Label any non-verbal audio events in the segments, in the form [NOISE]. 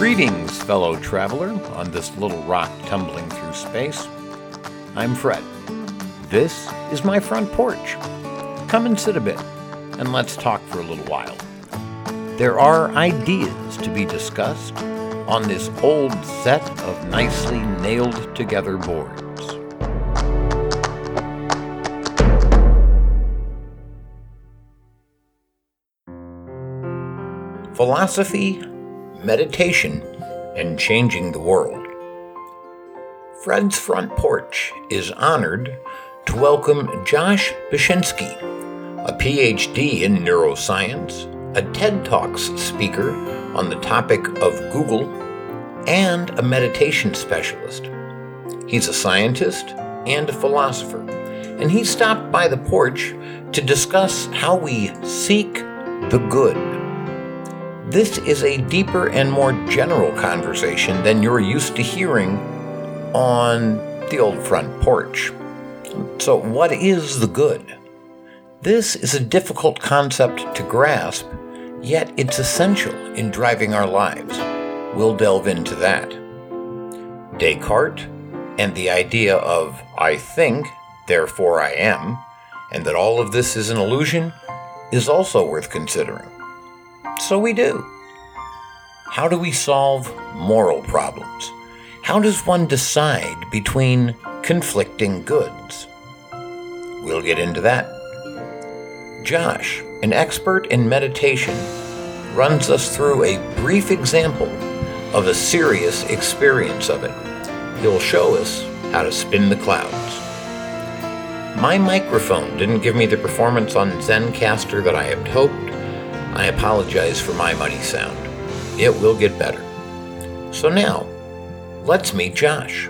Greetings, fellow traveler, on this little rock tumbling through space. I'm Fred. This is my front porch. Come and sit a bit, and let's talk for a little while. There are ideas to be discussed on this old set of nicely nailed together boards. Philosophy, meditation, and changing the world. Fred's Front Porch is honored to welcome Josh Bachynski, a PhD in neuroscience, a TED Talks speaker on the topic of Google, and a meditation specialist. He's a scientist and a philosopher, and he stopped by the porch to discuss how we seek the good. This is a deeper and more general conversation than you're used to hearing on the old front porch. So, what is the good? This is a difficult concept to grasp, yet it's essential in driving our lives. We'll delve into that. Descartes and the idea of I think, therefore I am, and that all of this is an illusion, is also worth considering. So we do. How do we solve moral problems? How does one decide between conflicting goods? We'll get into that. Josh, an expert in meditation, runs us through a brief example of a serious experience of it. He'll show us how to spin the clouds. My microphone didn't give me the performance on Zencastr that I had hoped. I apologize for my muddy sound. It will get better. So now, let's meet Josh.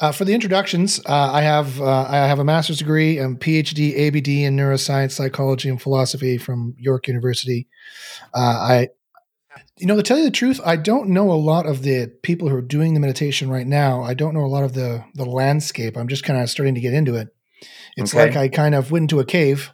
Uh, for the introductions, uh, I have uh, I have a master's degree and PhD, ABD in neuroscience, psychology, and philosophy from York University. Uh, I, you know, to tell you the truth, I don't know a lot of the people who are doing the meditation right now. I don't know a lot of the the landscape. I'm just kind of starting to get into it. It's Okay. like I kind of went into a cave,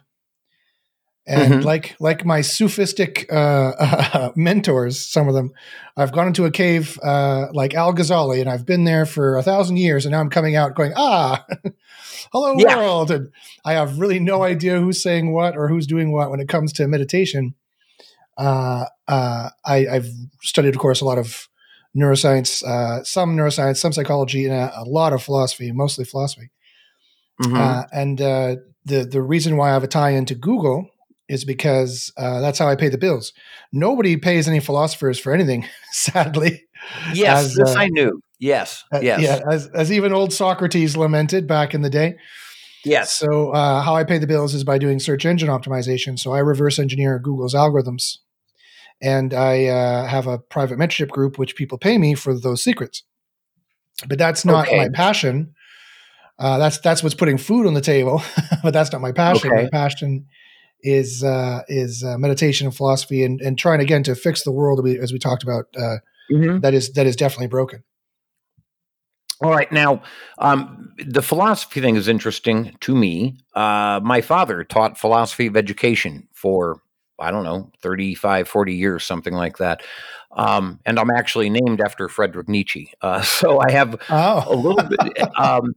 and Mhm. like like my sophistic uh, [LAUGHS] mentors, some of them, I've gone into a cave uh, like Al Ghazali, and I've been there for a thousand years, and now I'm coming out going, ah, [LAUGHS] hello Yeah. world, and I have really no idea who's saying what or who's doing what when it comes to meditation. Uh, uh, I, I've studied, of course, a lot of neuroscience, uh, some neuroscience, some psychology, and a, a lot of philosophy, mostly philosophy. Mhm. Uh, and uh, the the reason why I have a tie into Google is because uh, that's how I pay the bills. Nobody pays any philosophers for anything, [LAUGHS] sadly. yes, as, this uh, I knew. Yes, Uh, yes, Yeah, as, as even old Socrates lamented back in the day. yes. So uh, how I pay the bills is by doing search engine optimization. So I reverse engineer Google's algorithms, and I uh, have a private mentorship group which people pay me for those secrets. But that's not Okay. my passion. Uh, that's that's what's putting food on the table. [LAUGHS] but that's not my passion. Okay. My passion is uh, is uh, meditation and philosophy, and, and trying again to fix the world as we talked about. Uh, Mhm. that is that is definitely broken. All right. Now, um, the philosophy thing is interesting to me. Uh, my father taught philosophy of education for, I don't know, 35, 40 years, something like that. Um, and I'm actually named after Frederick Nietzsche. Uh, [LAUGHS] so I have a Oh, little bit. [LAUGHS] Um,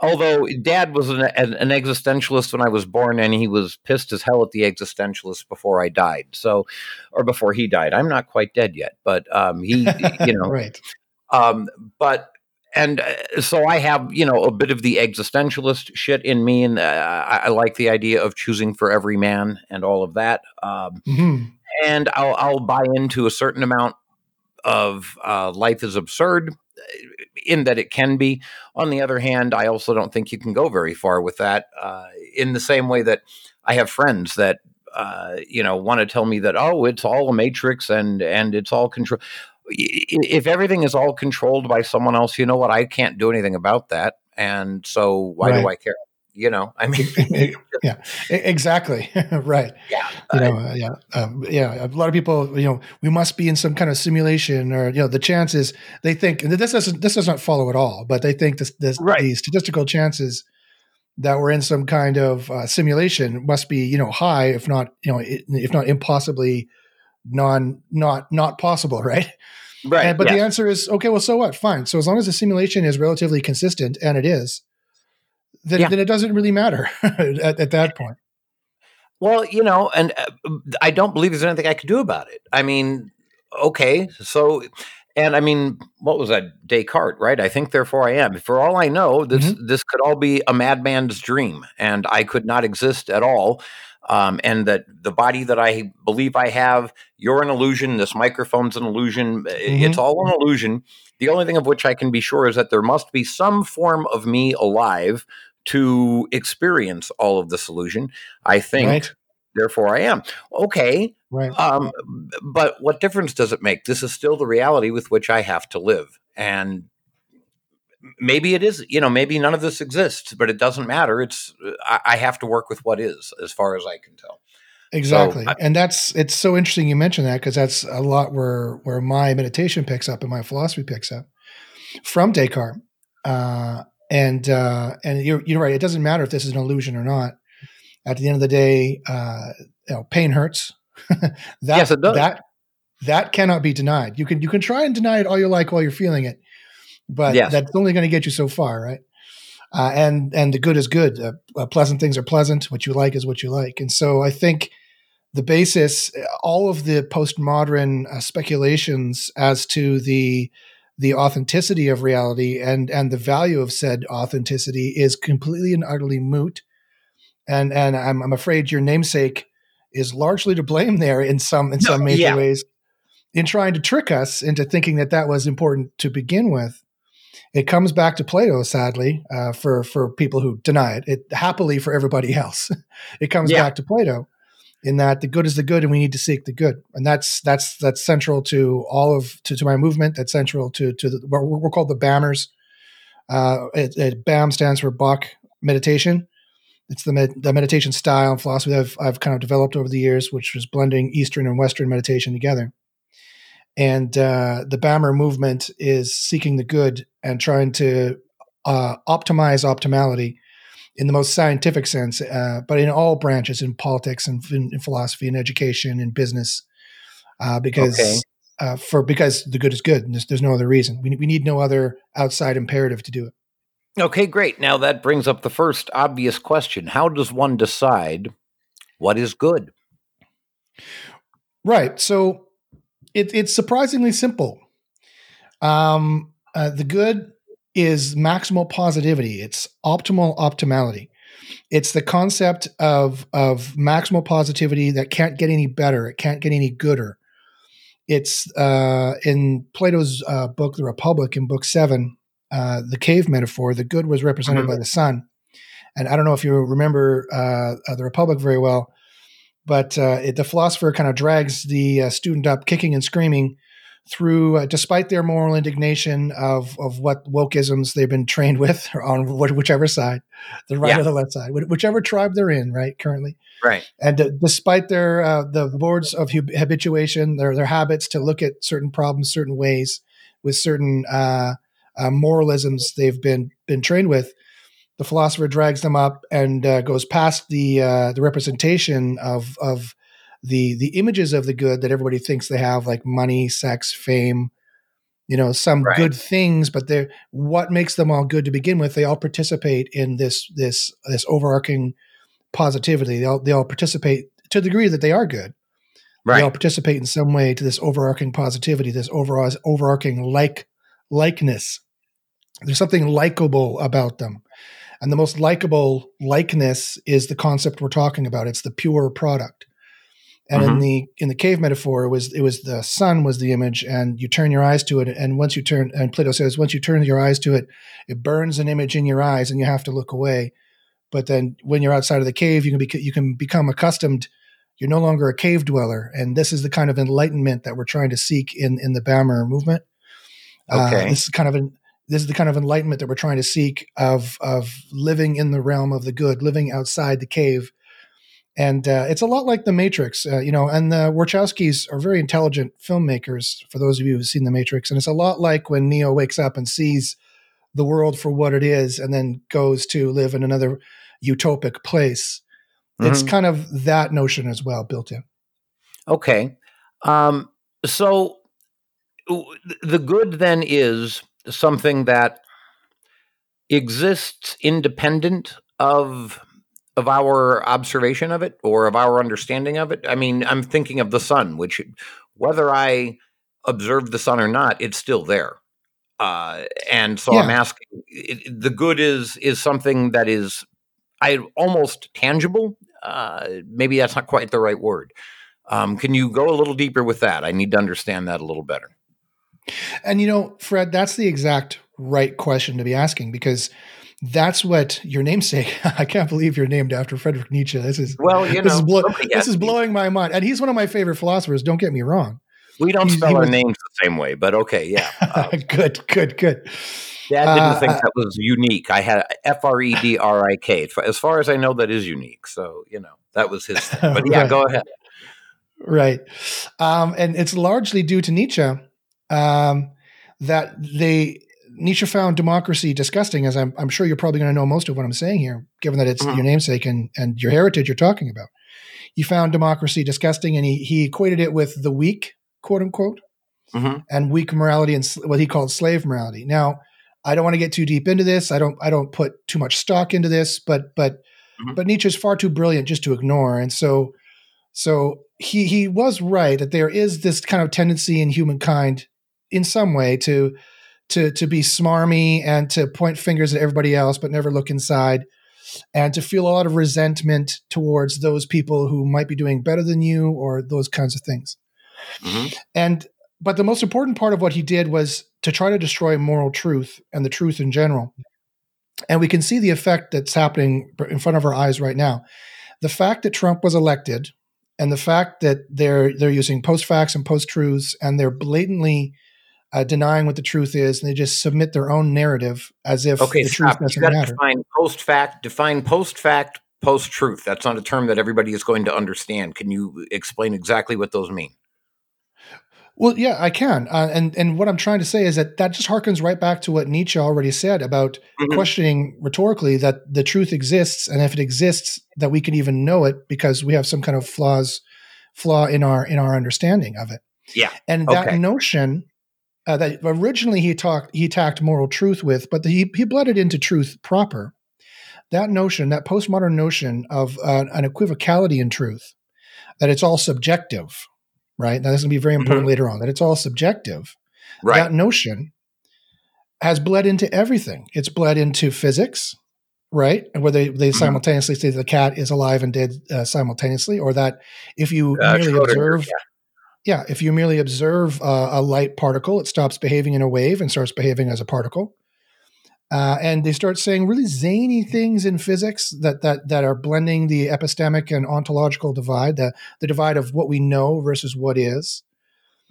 although dad was an, an, existentialist when I was born, and he was pissed as hell at the existentialists before I died. So, or before he died. I'm not quite dead yet, but um, he, [LAUGHS] you know, right. um, but and uh, so I have you know a bit of the existentialist shit in me, and uh, I, I like the idea of choosing for every man and all of that. Um, hmm and I'll, I'll buy into a certain amount of uh, life is absurd in that it can be. On the other hand, I also don't think you can go very far with that. Uh, in the same way that I have friends that uh, you know want to tell me that oh, it's all a matrix and and it's all control. If everything is all controlled by someone else, you know what? I can't do anything about that, and so why do I care? You know, I mean, [LAUGHS] [LAUGHS] yeah, exactly. [LAUGHS] right. yeah, You know, uh, yeah, um, yeah. A lot of people, you know, we must be in some kind of simulation, or you know, the chances they think and this doesn't this does not follow at all, but they think this, this Right. the statistical chances that we're in some kind of uh, simulation must be, you know, high, if not, you know, if not impossibly non not not possible, right? Right. And, but yes. the answer is okay. Well, so what? Fine. So as long as the simulation is relatively consistent, and it is, then, yeah. then it doesn't really matter [LAUGHS] at, at, that point. Well, you know, and uh, I don't believe there's anything I can do about it. I mean, okay, so and I mean, what was that? Descartes, right? I think, therefore, I am. For all I know, this mm-hmm. this could all be a madman's dream, and I could not exist at all um, and that the body that I believe I have, you're an illusion. This microphone's an illusion. Mm-hmm. It's all an illusion. The only thing of which I can be sure is that there must be some form of me alive to experience all of this illusion. I think. Right. Therefore, I am okay. Right. Um, but what difference does it make? This is still the reality with which I have to live, and maybe it is you know maybe none of this exists but it doesn't matter it's i, I have to work with what is as far as i can tell exactly so, I, and that's it's so interesting you mentioned that because that's a lot where where my meditation picks up and my philosophy picks up from descartes uh, and uh, and you're, you're right it doesn't matter if this is an illusion or not at the end of the day uh, you know pain hurts [LAUGHS] that yes, it does. that that cannot be denied you can you can try and deny it all you like while you're feeling it but yes. that's only going to get you so far, right? Uh, and and the good is good. Uh, uh, pleasant things are pleasant. What you like is what you like. And so I think the basis, all of the postmodern uh, speculations as to the the authenticity of reality and and the value of said authenticity is completely and utterly moot. And and I'm, I'm afraid your namesake is largely to blame there in some in some major yeah. ways in trying to trick us into thinking that that was important to begin with. It comes back to Plato, sadly, uh, for for people who deny it. It happily for everybody [LAUGHS] else. it comes yeah. back to Plato, in that the good is the good, and we need to seek the good, and that's that's that's central to all of to, to my movement. That's central to to the, we're, we're called the bammers Uh, it, it, BAM stands for Bach meditation. It's the med, the meditation style and philosophy that I've, I've kind of developed over the years, which was blending Eastern and Western meditation together. And uh, the bammer movement is seeking the good and trying to uh, optimize optimality in the most scientific sense, uh, but in all branches, in politics and in, in philosophy and education and business, uh, because okay. Uh, for because the good is good, and there's, there's no other reason. We we need no other outside imperative to do it. Okay, great. Now that brings up the first obvious question: How does one decide what is good? Right. So it, it's surprisingly simple. Um, uh, the good is maximal positivity. It's optimal optimality. It's the concept of of maximal positivity that can't get any better. It can't get any gooder. It's uh, in Plato's uh, book, The Republic, in Book Seven, uh, the cave metaphor. The good was represented mm-hmm. by the sun, and I don't know if you remember uh, uh, the Republic very well but uh, it, the philosopher kind of drags the uh, student up kicking and screaming through, uh, despite their moral indignation of, of what wokeisms they've been trained with [LAUGHS] on whichever side, the right yeah. or the left side, whichever tribe they're in, right, currently. Right. And uh, despite their uh, the boards of habituation, their their habits to look at certain problems certain ways with certain uh, moralisms they've been been trained with, the philosopher drags them up and uh, goes past the uh, the representation of of the the images of the good that everybody thinks they have, like money, sex, fame, you know, some right. good things. But they're what makes them all good to begin with? They all participate in this this this overarching positivity. They all they all participate to the degree that they are good. Right. They all participate in some way to this overarching positivity, this overall overarching like likeness. There's something likable about them and the most likable likeness is the concept we're talking about. It's the pure product. And mm-hmm. in the in the cave metaphor, it was it was the sun was the image, and you turn your eyes to it, and once you turn, and Plato says, once you turn your eyes to it, it burns an image in your eyes, and you have to look away. But then, when you're outside of the cave, you can be you can become accustomed. You're no longer a cave dweller, and this is the kind of enlightenment that we're trying to seek in in the BAMR movement. Uh, okay, uh, this is kind of an this is the kind of enlightenment that we're trying to seek of of living in the realm of the good, living outside the cave. And uh, it's a lot like The Matrix, uh, you know. And the Wachowskis are very intelligent filmmakers. For those of you who've seen The Matrix, and it's a lot like when Neo wakes up and sees the world for what it is, and then goes to live in another utopic place. Mm-hmm. It's kind of that notion as well built in. Okay, Um, so the good then is something that exists independent of of our observation of it or of our understanding of it. I mean, I'm thinking of the sun, which whether I observe the sun or not, it's still there. Uh, and so yeah. I'm asking, it, the good is is something that is I almost tangible. Uh, maybe that's not quite the right word. Um, can you go a little deeper with that? I need to understand that a little better. And you know, Fred, that's the exact right question to be asking because that's what your namesake. [LAUGHS] I can't believe you're named after Friedrich Nietzsche. This is well, you know, this is, blow, this is blowing my mind. And he's one of my favorite philosophers. Don't get me wrong. We don't spell our was, names the same way, but okay, yeah. [LAUGHS] Uh, good, good, good. Dad didn't uh, think that was unique. I had F R E D R I K. As far as I know, that is unique. So you know that was his. Thing. But [LAUGHS] yeah, right. go ahead. Right, um, and it's largely due to Nietzsche um, that they Nietzsche found democracy disgusting, as I'm, I'm sure you're probably going to know most of what I'm saying here, given that it's mm-hmm. your namesake and, and your heritage you're talking about. He found democracy disgusting and he, he equated it with the weak, quote unquote, mm-hmm. and weak morality and what he called slave morality. Now, I don't want to get too deep into this. I don't I don't put too much stock into this, but but mm-hmm. but Nietzsche's far too brilliant just to ignore. And so so he he was right that there is this kind of tendency in humankind in some way to to to be smarmy and to point fingers at everybody else but never look inside. And to feel a lot of resentment towards those people who might be doing better than you or those kinds of things. Mm-hmm. and but the most important part of what he did was to try to destroy moral truth and the truth in general. And we can see the effect that's happening in front of our eyes right now. The fact that trump was elected and the fact that they're they're using post facts and post truths and they're blatantly uh, denying what the truth is, and they just submit their own narrative as if okay, the stop. truth doesn't matter. Define post fact. Define post fact. Post truth. That's not a term that everybody is going to understand. Can you explain exactly what those mean? Well, yeah, I can. Uh, and and what I'm trying to say is that that just harkens right back to what Nietzsche already said about mm-hmm. questioning rhetorically that the truth exists, and if it exists, that we can even know it because we have some kind of flaws flaw in our in our understanding of it. Yeah, and that okay. notion uh, that originally he talked he attacked moral truth with, but the, he he bled it into truth proper. That notion, that postmodern notion of uh, an equivocality in truth, that it's all subjective, right? Now this is going to be very important mm-hmm. later on. That it's all subjective. Right. That notion has bled into everything. It's bled into physics, right? And where they, they mm-hmm. simultaneously say the cat is alive and dead uh, simultaneously, or that if you uh, merely observe, yeah if you merely observe uh, a light particle, it stops behaving in a wave and starts behaving as a particle. Uh, and they start saying really zany things in physics that that that are blending the epistemic and ontological divide, the the divide of what we know versus what is.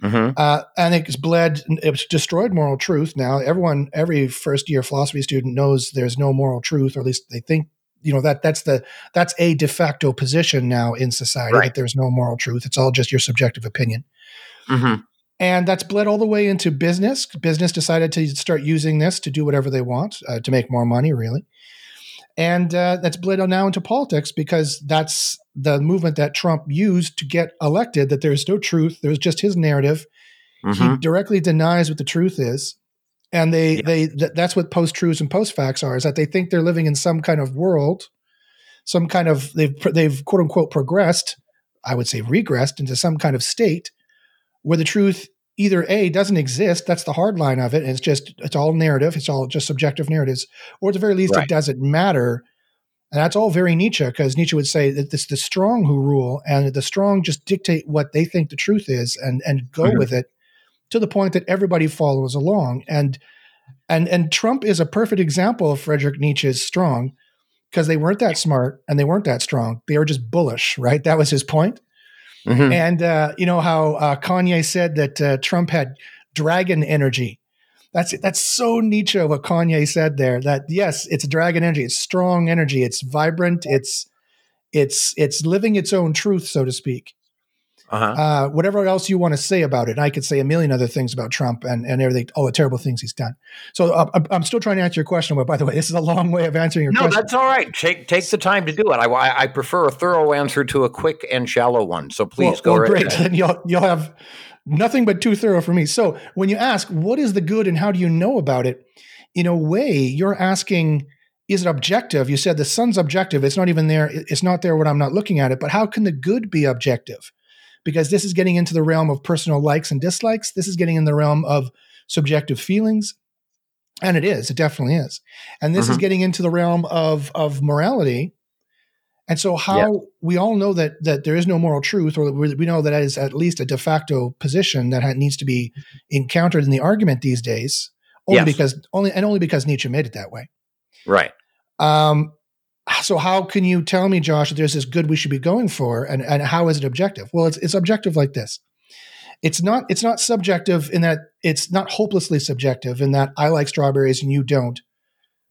Mm-hmm. Uh, and it's bled, it's destroyed moral truth. Now, everyone, every first year philosophy student knows there's no moral truth, or at least they think you know that that's the that's a de facto position now in society right. that there's no moral truth it's all just your subjective opinion mm-hmm. and that's bled all the way into business business decided to start using this to do whatever they want uh, to make more money really and uh, that's bled now into politics because that's the movement that trump used to get elected that there's no truth there's just his narrative mm-hmm. he directly denies what the truth is and they yeah. they th- that's what post truths and post facts are is that they think they're living in some kind of world some kind of they've they've quote unquote progressed i would say regressed into some kind of state where the truth either a doesn't exist that's the hard line of it and it's just it's all narrative it's all just subjective narratives or at the very least right. it doesn't matter and that's all very Nietzsche, because Nietzsche would say that it's the strong who rule, and the strong just dictate what they think the truth is and, and go mm-hmm. with it to the point that everybody follows along. And and and Trump is a perfect example of Friedrich Nietzsche's strong because they weren't that smart and they weren't that strong. They were just bullish, right? That was his point. Mm-hmm. And uh, you know how uh, Kanye said that uh, Trump had dragon energy. That's that's so Nietzsche what Kanye said there. That yes, it's dragon energy. It's strong energy. It's vibrant. It's it's it's living its own truth, so to speak. Uh-huh. uh, whatever else you want to say about it. And I could say a million other things about Trump and, and everything, all the terrible things he's done. So uh, I'm still trying to answer your question. But by the way, this is a long way of answering your no, question. No, that's all right. Take take the time to do it. I, I prefer a thorough answer to a quick and shallow one. So please well, go well, right great. ahead. Then [LAUGHS] you'll you'll have nothing but too thorough for me. So when you ask what is the good and how do you know about it, in a way you're asking is it objective? You said the sun's objective. It's not even there. It's not there when I'm not looking at it. But how can the good be objective? Because this is getting into the realm of personal likes and dislikes. This is getting in the realm of subjective feelings. And it is, it definitely is. And this mm-hmm. is getting into the realm of, of morality. And so, how yeah. we all know that that there is no moral truth, or we know that is at least a de facto position that needs to be encountered in the argument these days, only yes. because only and only because Nietzsche made it that way. Right. Um, so how can you tell me, Josh, that there's this good we should be going for, and and how is it objective? Well, it's it's objective like this. It's not it's not subjective in that it's not hopelessly subjective in that I like strawberries and you don't.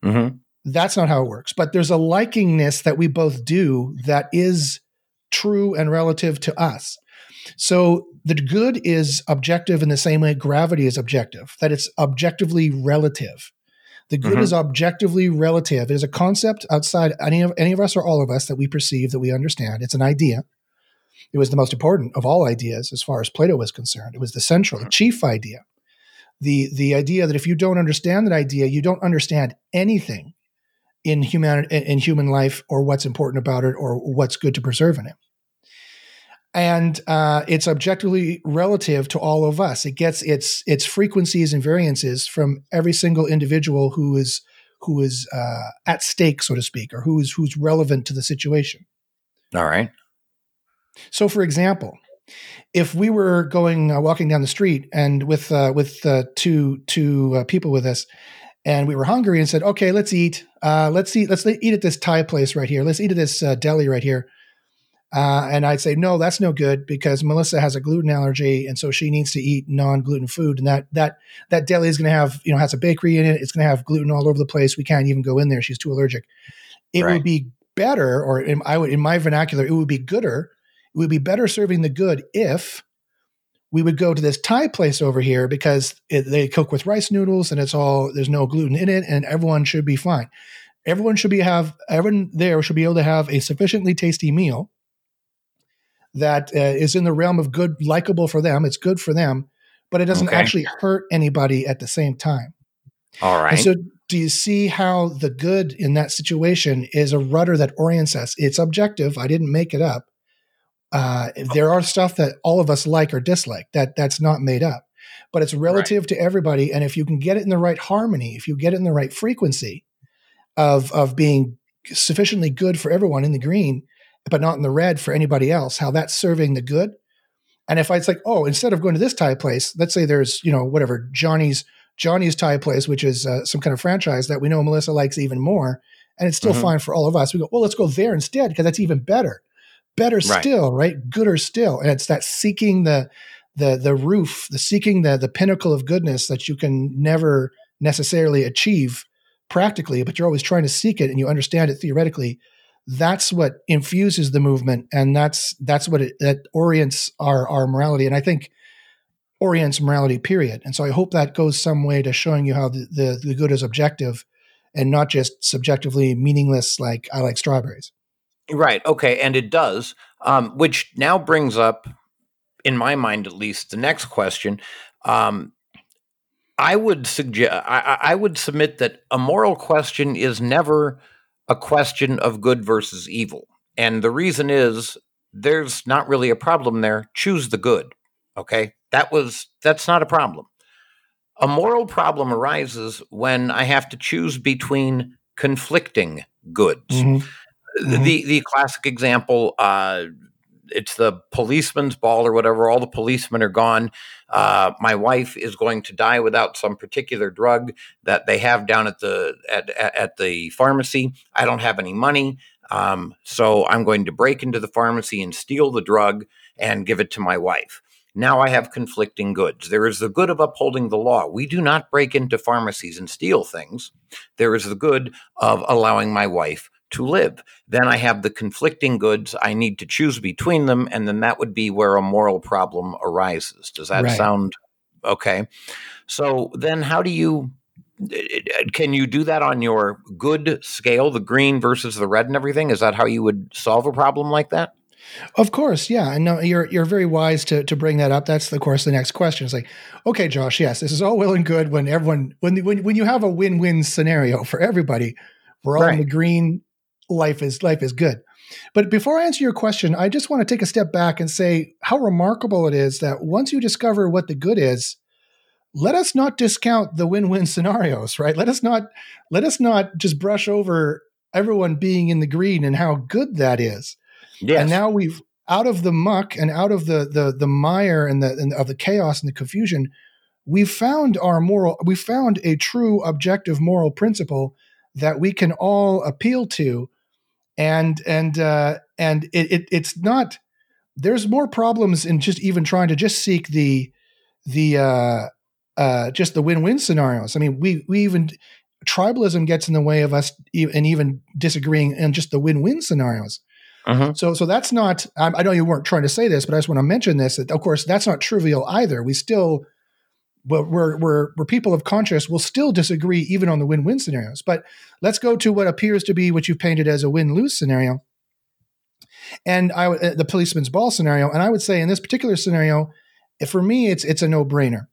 Mm-hmm. That's not how it works. But there's a likingness that we both do that is true and relative to us. So the good is objective in the same way gravity is objective, that it's objectively relative. The good mm-hmm. is objectively relative. It is a concept outside any of any of us or all of us that we perceive that we understand. It's an idea. It was the most important of all ideas as far as Plato was concerned. It was the central, the mm-hmm. chief idea. The the idea that if you don't understand that idea, you don't understand anything in human in human life or what's important about it or what's good to preserve in it and uh, it's objectively relative to all of us. It gets its its frequencies and variances from every single individual who is who is uh, at stake, so to speak, or who's who's relevant to the situation. All right. So, for example, if we were going uh, walking down the street and with uh, with uh, two two uh, people with us, and we were hungry and said, "Okay, let's eat. let's eat. Let's eat at this Thai place right here. Let's eat at this deli right here." Uh, and I'd say, no, that's no good because Melissa has a gluten allergy, and so she needs to eat non-gluten food. And that that that deli is going to have, you know, has a bakery in it. It's going to have gluten all over the place. We can't even go in there. She's too allergic. It right. would be better, or in, I would, in my vernacular, it would be gooder. It would be better serving the good if we would go to this Thai place over here because it, they cook with rice noodles and it's all there's no gluten in it, and everyone should be fine. Everyone should be have everyone there should be able to have a sufficiently tasty meal that uh, is in the realm of good, likable for them. It's good for them, but it doesn't okay. actually hurt anybody at the same time. All right. And so, do you see how the good in that situation is a rudder that orients us? It's objective. I didn't make it up. Uh, there are stuff that all of us like or dislike. That that's not made up, but it's relative right. to everybody. And if you can get it in the right harmony, if you get it in the right frequency of of being sufficiently good for everyone in the green, but not in the red for anybody else, how that's serving the good. And if I, it's like, oh, instead of going to this Thai place, let's say there's, you know, whatever, Johnny's Johnny's Thai place, which is uh, some kind of franchise that we know Melissa likes even more, and it's still mm-hmm. fine for all of us. We go, well, let's go there instead because that's even better. Better right. still, right? Gooder still. And it's that seeking the the the roof, the seeking the the pinnacle of goodness that you can never necessarily achieve practically, but you're always trying to seek it and you understand it theoretically that's what infuses the movement and that's that's what it that orients our our morality and i think orients morality period. And so i hope that goes some way to showing you how the the, the good is objective and not just subjectively meaningless like i like strawberries. Right okay and it does um, which now brings up in my mind at least the next question. Um, i would suggest I, I would submit that a moral question is never a question of good versus evil. And the reason is there's not really a problem there. Choose the good. Okay? That was that's not a problem. A moral problem arises when I have to choose between conflicting goods. Mm-hmm. Mm-hmm. The the classic example uh, it's the policeman's ball or whatever. All the policemen are gone. Uh, my wife is going to die without some particular drug that they have down at the at at the pharmacy. I don't have any money, um, so I'm going to break into the pharmacy and steal the drug and give it to my wife. Now I have conflicting goods. There is the good of upholding the law. We do not break into pharmacies and steal things. There is the good of allowing my wife to live. Then I have the conflicting goods. I need to choose between them. And then that would be where a moral problem arises. Does that right. sound okay? So then how do you can you do that on your good scale, the green versus the red and everything? Is that how you would solve a problem like that? Of course, yeah. And no, you're you're very wise to to bring that up. That's of course the next question. It's like, okay, Josh, yes, this is all well and good when everyone when the, when when you have a win-win scenario for everybody, we're all right. in the green. Life is life is good. But before I answer your question, I just want to take a step back and say how remarkable it is that once you discover what the good is, let us not discount the win-win [LAUGHS] scenarios, right? Let us not let us not just brush over everyone being in the green and how good that is. Yes. And now we've out of the muck and out of the the the mire and the and of the chaos and the confusion, we've found our moral we found a true objective moral principle that we can all appeal to and and uh and it, it it's not there's more problems in just even trying to just seek the the uh uh, just the win-win scenarios. I mean, we we even tribalism gets in the way of us e- and even disagreeing in just the win-win scenarios. Uh-huh. So so that's not. I, I know you weren't trying to say this, but I just want to mention this. That of course that's not trivial either. We still. But we're, we're, we're people of conscience will still disagree even on the win-win scenarios. But let's go to what appears to be what you've painted as a win-lose scenario, and I uh, the policeman's ball scenario. And I would say in this particular scenario, for me, it's it's a no-brainer.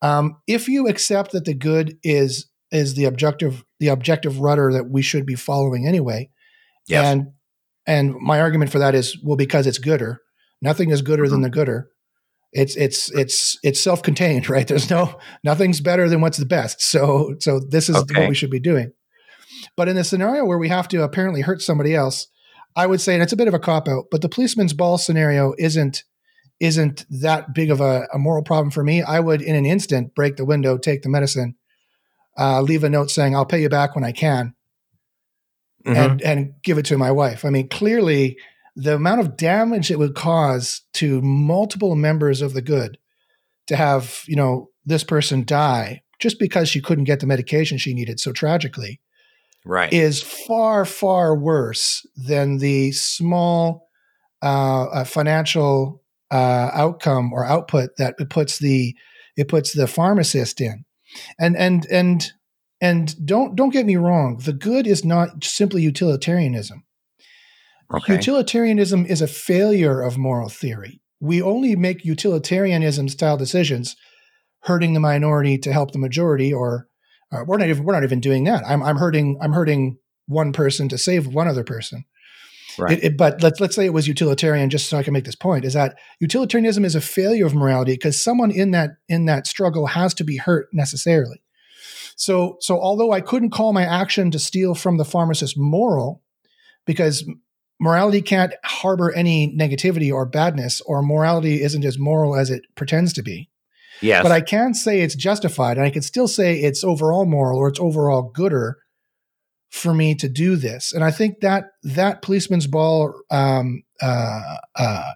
Um, if you accept that the good is is the objective the objective rudder that we should be following anyway, yes. and and my argument for that is well because it's gooder. Nothing is gooder mm-hmm. than the gooder. It's it's it's it's self contained, [LAUGHS] right? There's no nothing's better than what's the best. So so this is okay. what we should be doing. But in the scenario where we have to apparently hurt somebody else, I would say, and it's a bit of a cop out, but the policeman's ball scenario isn't isn't that big of a, a, moral problem for me. I would, in an instant, break the window, take the medicine, uh, leave a note saying, I'll pay you back when I can, mm-hmm. and, and give it to my wife. I mean, clearly, the amount of damage it would cause to multiple members of the good to have, you know, this person die just because she couldn't get the medication she needed so tragically right is far far worse than the small uh, uh, financial uh, outcome or output that it puts the it puts the pharmacist in. And and and and don't don't get me wrong, the good is not simply utilitarianism. Okay. Utilitarianism is a failure of moral theory. We only make utilitarianism style decisions, hurting the minority to help the majority, or uh, we're not even we're not even doing that. I'm I'm hurting I'm hurting one person to save one other person. Right. It, it, but let's let's say it was utilitarian, just so I can make this point, is that utilitarianism is a failure of morality because someone in that in that struggle has to be hurt necessarily. So so although I couldn't call my action to steal from the pharmacist moral, because morality can't harbor any negativity or badness, or morality isn't as moral as it pretends to be. Yes. But I can say it's justified, and I can still say it's overall moral or it's overall gooder for me to do this. And I think that that policeman's ball um, uh, uh,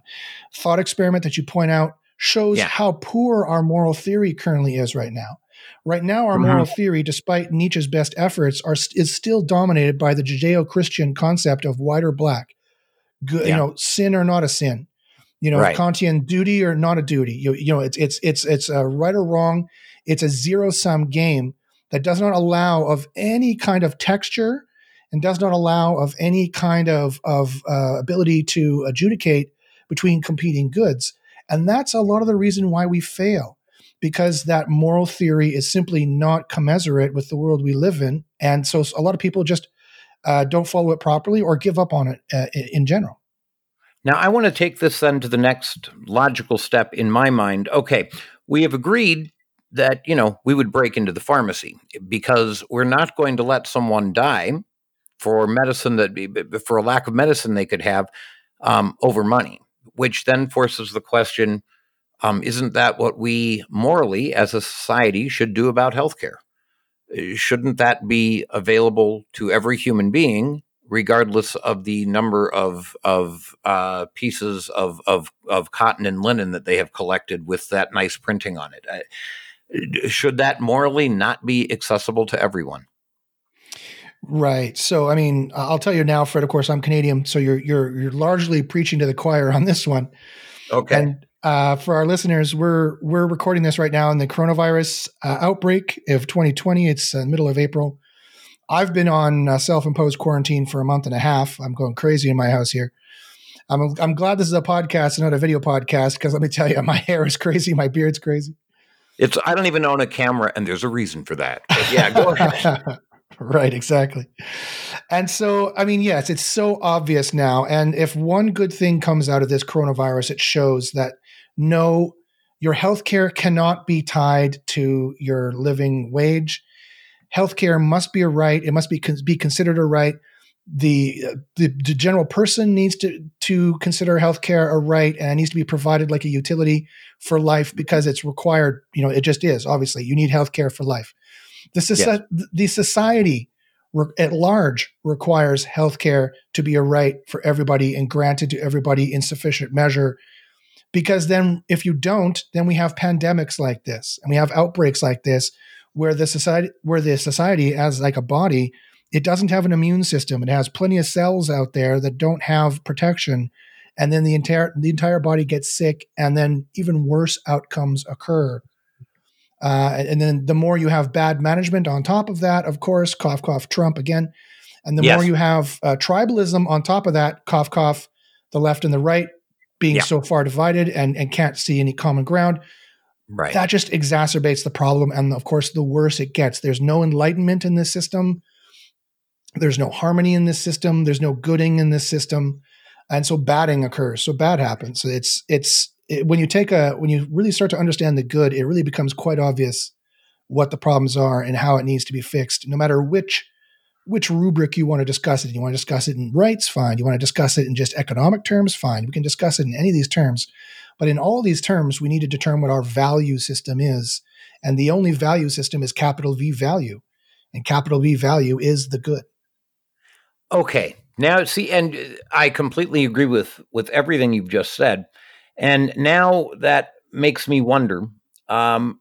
thought experiment that you point out shows yeah. how poor our moral theory currently is right now. Right now, our mm-hmm. moral theory, despite Nietzsche's best efforts, are is still dominated by the Judeo-Christian concept of white or black, good, yeah. you know, sin or not a sin, you know, right. Kantian duty or not a duty. You, you know, it's it's it's it's a right or wrong. It's a zero sum game that does not allow of any kind of texture and does not allow of any kind of, of uh, ability to adjudicate between competing goods. And that's a lot of the reason why we fail, because that moral theory is simply not commensurate with the world we live in. And so a lot of people just uh, don't follow it properly or give up on it uh, in general. Now, I want to take this then to the next logical step in my mind. Okay, we have agreed that you know we would break into the pharmacy because we're not going to let someone die for medicine that for a lack of medicine they could have um, over money which then forces the question um, isn't that what we morally as a society should do about healthcare shouldn't that be available to every human being regardless of the number of of uh, pieces of, of of cotton and linen that they have collected with that nice printing on it. Uh, should that morally not be accessible to everyone? Right. So, I mean, I'll tell you now, Fred. Of course, I'm Canadian, so you're you're you're largely preaching to the choir on this one. Okay. And uh, for our listeners, we're we're recording this right now in the coronavirus uh, outbreak of 2020. It's uh, middle of April. I've been on uh, self-imposed quarantine for a month and a half. I'm going crazy in my house here. I'm I'm glad this is a podcast and not a video podcast because let me tell you, [LAUGHS] my hair is crazy, my beard's crazy. It's I don't even own a camera, and there's a reason for that. But yeah, go ahead. [LAUGHS] right, exactly. And so, I mean, yes, it's so obvious now. And if one good thing comes out of this coronavirus, it shows that no, your healthcare cannot be tied to your living wage. Healthcare must be a right. It must be be considered a right. The, the, the general person needs to to consider healthcare a right and it needs to be provided like a utility for life because it's required. You know, it just is. Obviously, you need healthcare for life. The, soci- yes. the society re- at large requires healthcare to be a right for everybody and granted to everybody in sufficient measure. Because then, if you don't, then we have pandemics like this and we have outbreaks like this, where the society, where the society, as like a body, it doesn't have an immune system. It has plenty of cells out there that don't have protection, and then the entire the entire body gets sick, and then even worse outcomes occur. Uh, and then the more you have bad management on top of that, of course, cough, cough, Trump again. And the yes. more you have uh, tribalism on top of that, cough, cough, the left and the right being yeah. so far divided and, and can't see any common ground. Right. That just exacerbates the problem. And of course, the worse it gets. There's no enlightenment in this system. There's no harmony in this system. There's no gooding in this system. And so batting occurs. So bad happens. So It's it's it, when you take a when you really start to understand the good, it really becomes quite obvious what the problems are and how it needs to be fixed. No matter which which rubric you want to discuss it. You want to discuss it in rights, fine. You want to discuss it in just economic terms, fine. We can discuss it in any of these terms. But in all these terms, we need to determine what our value system is. And the only value system is capital V value. And capital V value is the good. Okay. Now see and I completely agree with with everything you've just said. And now that makes me wonder um,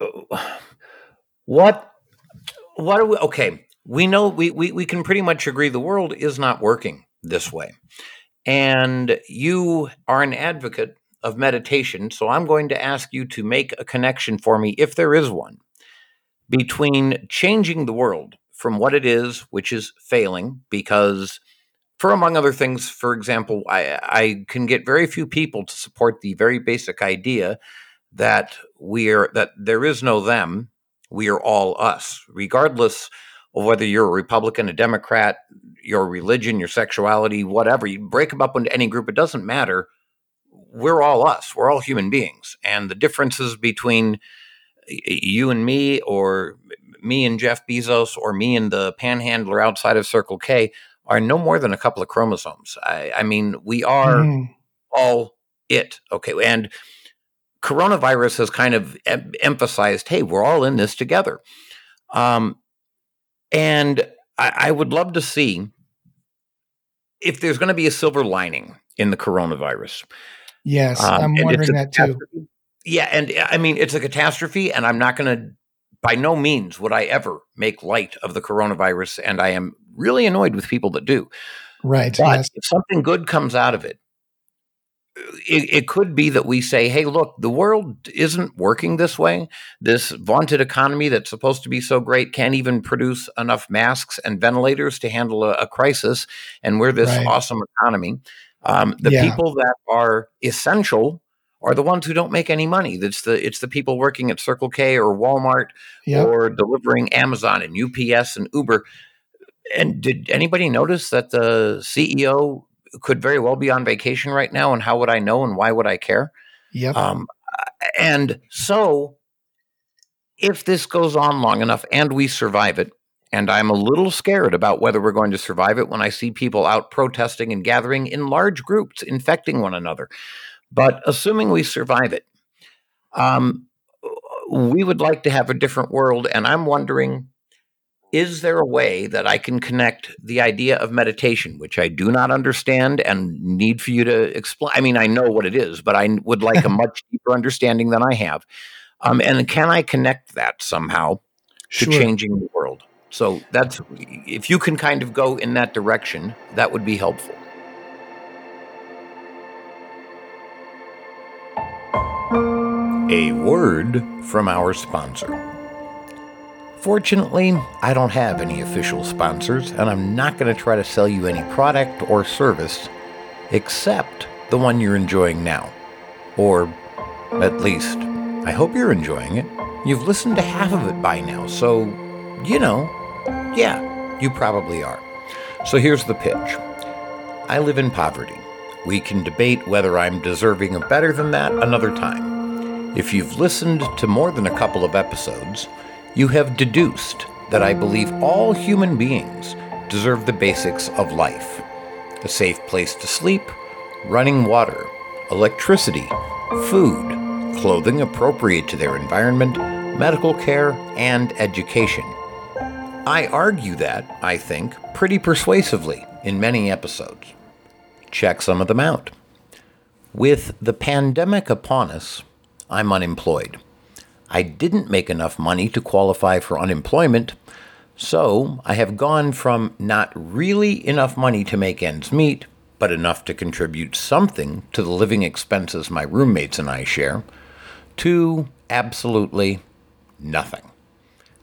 [SIGHS] what what are we okay we know we, we we can pretty much agree the world is not working this way. And you are an advocate of meditation so i'm going to ask you to make a connection for me if there is one between changing the world from what it is which is failing because for among other things, for example, I, I can get very few people to support the very basic idea that we are that there is no them, we are all us, regardless of whether you're a Republican, a Democrat, your religion, your sexuality, whatever. You break them up into any group, it doesn't matter. We're all us. We're all human beings, and the differences between you and me, or me and Jeff Bezos, or me and the panhandler outside of Circle K are no more than a couple of chromosomes. I, I mean, we are mm. all it. Okay. And coronavirus has kind of em- emphasized hey, we're all in this together. Um, and I, I would love to see if there's going to be a silver lining in the coronavirus. Yes, um, I'm wondering that too. Yeah, and I mean it's a catastrophe, and I'm not going to. By no means would I ever make light of the coronavirus, and I am really annoyed with people that do. Right. But yes. if something good comes out of it, it, it, could be that we say, hey, look, the world isn't working this way. This vaunted economy that's supposed to be so great can't even produce enough masks and ventilators to handle a, a crisis. And we're this right. awesome economy. Um, the yeah. people that are essential are the ones who don't make any money. That's the it's the people working at Circle K or Walmart yep. or delivering Amazon and UPS and Uber. And did anybody notice that the CEO could very well be on vacation right now? And how would I know? And why would I care? Yep. Um, and so, if this goes on long enough and we survive it, and I'm a little scared about whether we're going to survive it when I see people out protesting and gathering in large groups, infecting one another. But assuming we survive it, um, we would like to have a different world. And I'm wondering is there a way that I can connect the idea of meditation, which I do not understand and need for you to explain? I mean, I know what it is, but I would like a [LAUGHS] much deeper understanding than I have. Um, and can I connect that somehow to sure. changing the world? So that's if you can kind of go in that direction, that would be helpful. A word from our sponsor. Fortunately, I don't have any official sponsors, and I'm not going to try to sell you any product or service except the one you're enjoying now. Or at least, I hope you're enjoying it. You've listened to half of it by now, so, you know, yeah, you probably are. So here's the pitch I live in poverty. We can debate whether I'm deserving of better than that another time. If you've listened to more than a couple of episodes, you have deduced that I believe all human beings deserve the basics of life a safe place to sleep, running water, electricity, food, clothing appropriate to their environment, medical care, and education. I argue that, I think, pretty persuasively in many episodes. Check some of them out. With the pandemic upon us, I'm unemployed. I didn't make enough money to qualify for unemployment, so I have gone from not really enough money to make ends meet, but enough to contribute something to the living expenses my roommates and I share, to absolutely nothing.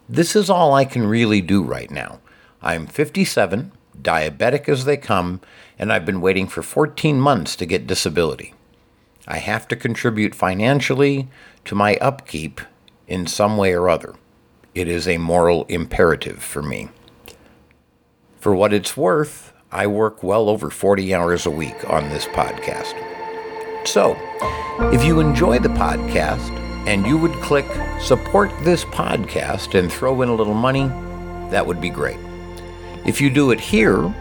This is all I can really do right now. I'm 57, diabetic as they come, and I've been waiting for 14 months to get disability. I have to contribute financially to my upkeep in some way or other. It is a moral imperative for me. For what it's worth, I work well over 40 hours a week on this podcast. So, if you enjoy the podcast and you would click support this podcast and throw in a little money, that would be great. If you do it here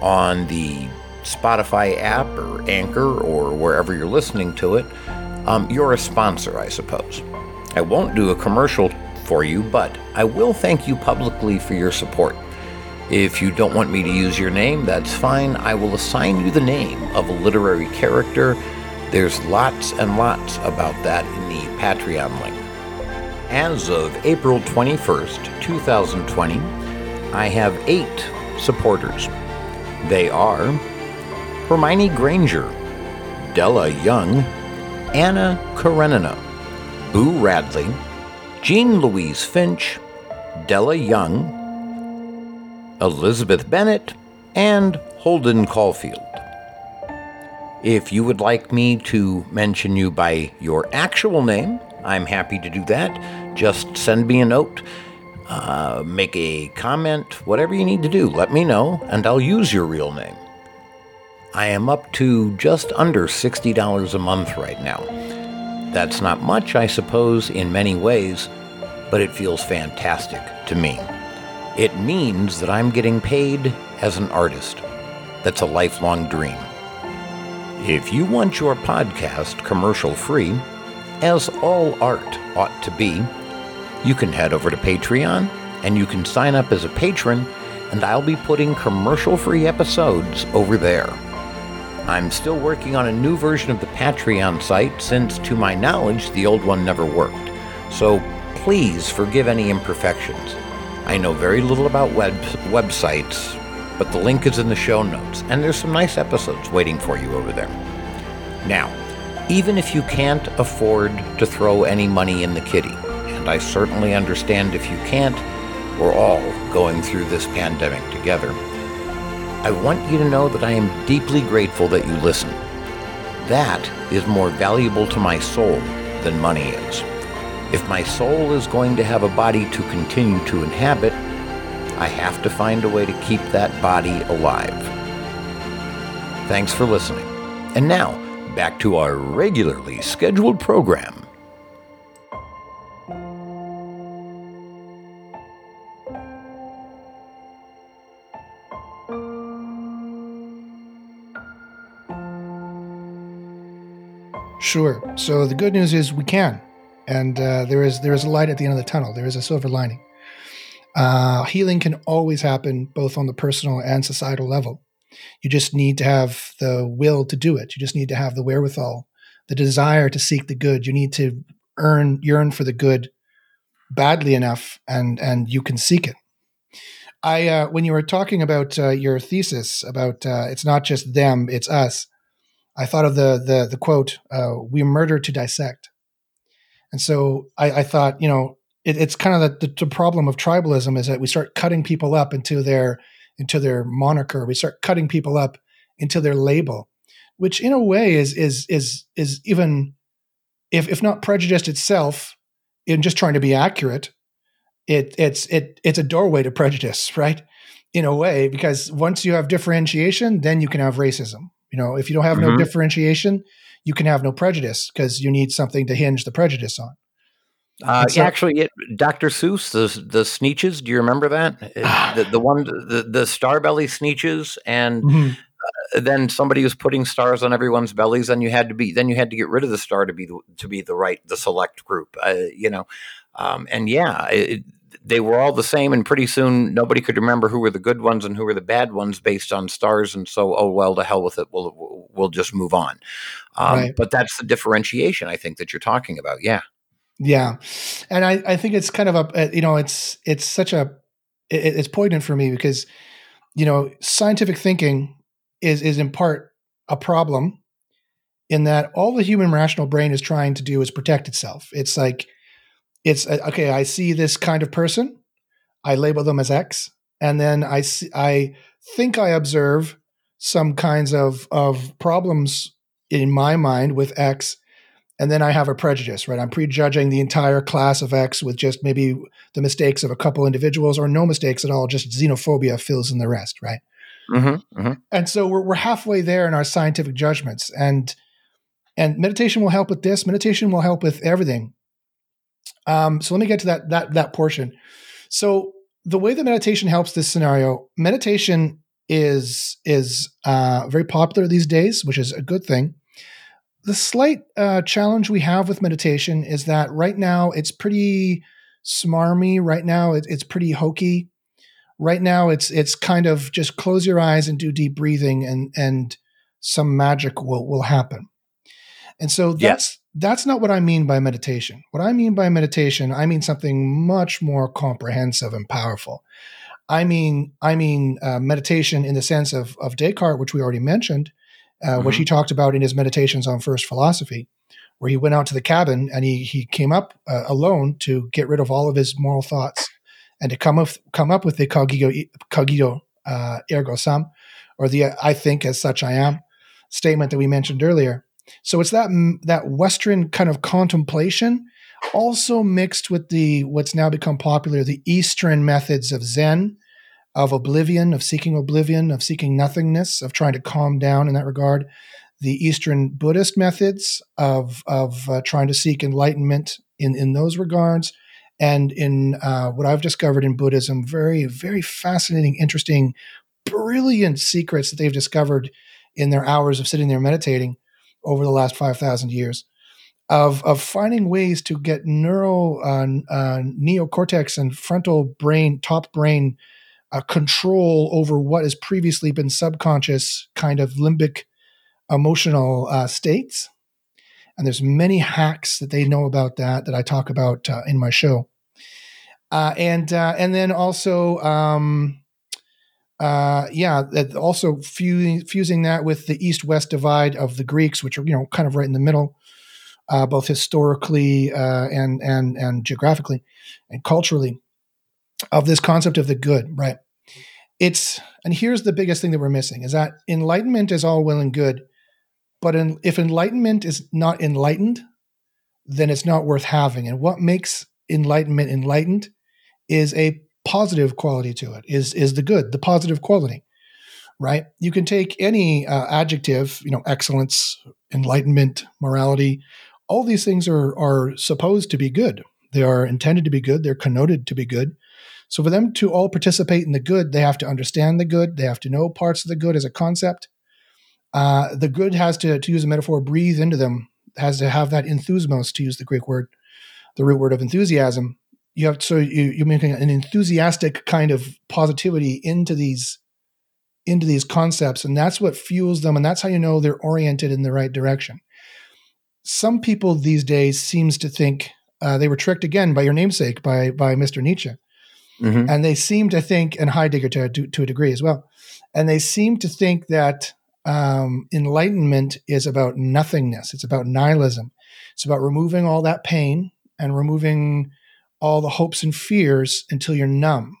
on the Spotify app or Anchor or wherever you're listening to it, um, you're a sponsor, I suppose. I won't do a commercial for you, but I will thank you publicly for your support. If you don't want me to use your name, that's fine. I will assign you the name of a literary character. There's lots and lots about that in the Patreon link. As of April 21st, 2020, I have eight supporters. They are Hermione Granger, Della Young, Anna Karenina, Boo Radley, Jean Louise Finch, Della Young, Elizabeth Bennet, and Holden Caulfield. If you would like me to mention you by your actual name, I'm happy to do that. Just send me a note, uh, make a comment, whatever you need to do, let me know, and I'll use your real name. I am up to just under $60 a month right now. That's not much, I suppose, in many ways, but it feels fantastic to me. It means that I'm getting paid as an artist. That's a lifelong dream. If you want your podcast commercial free, as all art ought to be, you can head over to Patreon and you can sign up as a patron, and I'll be putting commercial free episodes over there. I'm still working on a new version of the Patreon site since, to my knowledge, the old one never worked. So please forgive any imperfections. I know very little about web- websites, but the link is in the show notes, and there's some nice episodes waiting for you over there. Now, even if you can't afford to throw any money in the kitty, and I certainly understand if you can't, we're all going through this pandemic together. I want you to know that I am deeply grateful that you listen. That is more valuable to my soul than money is. If my soul is going to have a body to continue to inhabit, I have to find a way to keep that body alive. Thanks for listening. And now, back to our regularly scheduled program. Sure. So the good news is we can, and uh, there is there is a light at the end of the tunnel. There is a silver lining. Uh, healing can always happen both on the personal and societal level. You just need to have the will to do it. You just need to have the wherewithal, the desire to seek the good. You need to earn yearn for the good badly enough, and and you can seek it. I uh, when you were talking about uh, your thesis about uh, it's not just them, it's us. I thought of the the the quote, uh, "We murder to dissect," and so I, I thought, you know, it, it's kind of the, the, problem of tribalism is that we start cutting people up into their into their moniker. We start cutting people up into their label, which in a way is is is is even if if not prejudiced itself in just trying to be accurate, it it's it it's a doorway to prejudice, [LAUGHS] right? In a way, because once you have differentiation, then you can have racism. You know, if you don't have mm-hmm. no differentiation, you can have no prejudice because you need something to hinge the prejudice on. Uh, so, actually, it, Dr. Seuss, the the Sneetches. Do you remember that? [SIGHS] the, the one, the the Starbelly Sneetches, and mm-hmm. uh, then somebody was putting stars on everyone's bellies, and you had to be then you had to get rid of the star to be the, to be the right the select group. Uh, you know, um, and yeah, it, they were all the same, and pretty soon nobody could remember who were the good ones and who were the bad ones based on stars. And so, oh well, to hell with it. We'll we'll just move on. Um, right. But that's the differentiation I think that you're talking about. Yeah, yeah, and I I think it's kind of a you know it's it's such a it, it's poignant for me because you know scientific thinking is is in part a problem in that all the human rational brain is trying to do is protect itself. It's like it's uh, okay. I see this kind of person, I label them as X, and then I see, I think I observe some kinds of of problems in my mind with X, and then I have a prejudice. Right, I'm prejudging the entire class of X with just maybe the mistakes of a couple individuals or no mistakes at all. Just xenophobia fills in the rest. Right. Mm-hmm, mm-hmm. And so we're we're halfway there in our scientific judgments, and and meditation will help with this. Meditation will help with everything. Um, so let me get to that that that portion. So the way that meditation helps this scenario, meditation is is uh, very popular these days, which is a good thing. The slight uh, challenge we have with meditation is that right now it's pretty smarmy. Right now it, it's pretty hokey. Right now it's it's kind of just close your eyes and do deep breathing, and and some magic will will happen. And so that's that's not what I mean by meditation. What I mean by meditation, I mean something much more comprehensive and powerful. I mean, I mean uh, meditation in the sense of of Descartes, which we already mentioned, uh, mm-hmm. which he talked about in his meditations on first philosophy, where he went out to the cabin and he he came up uh, alone to get rid of all of his moral thoughts and to come up come up with the cogito cogito uh, ergo sum, or the I think as such I am statement that we mentioned earlier. So it's that that Western kind of contemplation, also mixed with the what's now become popular, the Eastern methods of Zen, of oblivion, of seeking oblivion, of seeking nothingness, of trying to calm down in that regard. The Eastern Buddhist methods of of uh, trying to seek enlightenment in in those regards, and in uh, what I've discovered in Buddhism, very very fascinating, interesting, brilliant secrets that they've discovered in their hours of sitting there meditating over the last 5,000 years of, of finding ways to get neural uh, uh, neocortex and frontal brain, top brain uh, control over what has previously been subconscious kind of limbic emotional uh, states. And there's many hacks that they know about that that I talk about uh, in my show. Uh, and and then also um, uh, yeah, that also fusing, that with the east-west divide of the Greeks, which are you know kind of right in the middle, uh, both historically uh, and and and geographically and culturally, of this concept of the good. Right. It's and here's the biggest thing that we're missing is that enlightenment is all well and good, but in, if enlightenment is not enlightened, then it's not worth having. And what makes enlightenment enlightened is a positive quality to it is is the good the positive quality right? You can take any uh, adjective you know excellence enlightenment morality all these things are are supposed to be good. They are intended to be good. They're connoted to be good. So for them to all participate in the good they have to understand the good. They have to know parts of the good as a concept. Uh, the good has to to use a metaphor breathe into them has to have that enthusmos to use the greek word the root word of enthusiasm you have so you, you're making an enthusiastic kind of positivity into these into these concepts and that's what fuels them and that's how you know they're oriented in the right direction some people these days seems to think uh, they were tricked again by your namesake by by mr nietzsche Mm-hmm. And they seem to think, and Heidegger to, to, to, a degree as well, and they seem to think that um, enlightenment is about nothingness. It's about nihilism. It's about removing all that pain and removing all the hopes and fears until you're numb.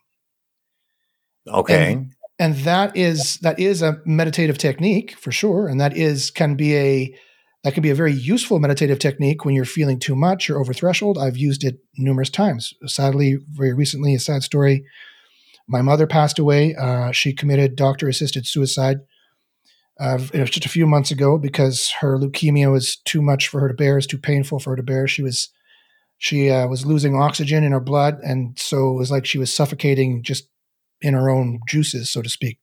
Okay. And, and that is that is a meditative technique for sure, and that is can be a that can be a very useful meditative technique when you're feeling too much or over threshold. I've used it numerous times. Sadly, very recently, a sad story. My mother passed away. Uh, she committed doctor assisted suicide uh, it was just a few months ago because her leukemia was too much for her to bear, it was too painful for her to bear. She was she uh, was losing oxygen in her blood, and so it was like she was suffocating just in her own juices, so to speak.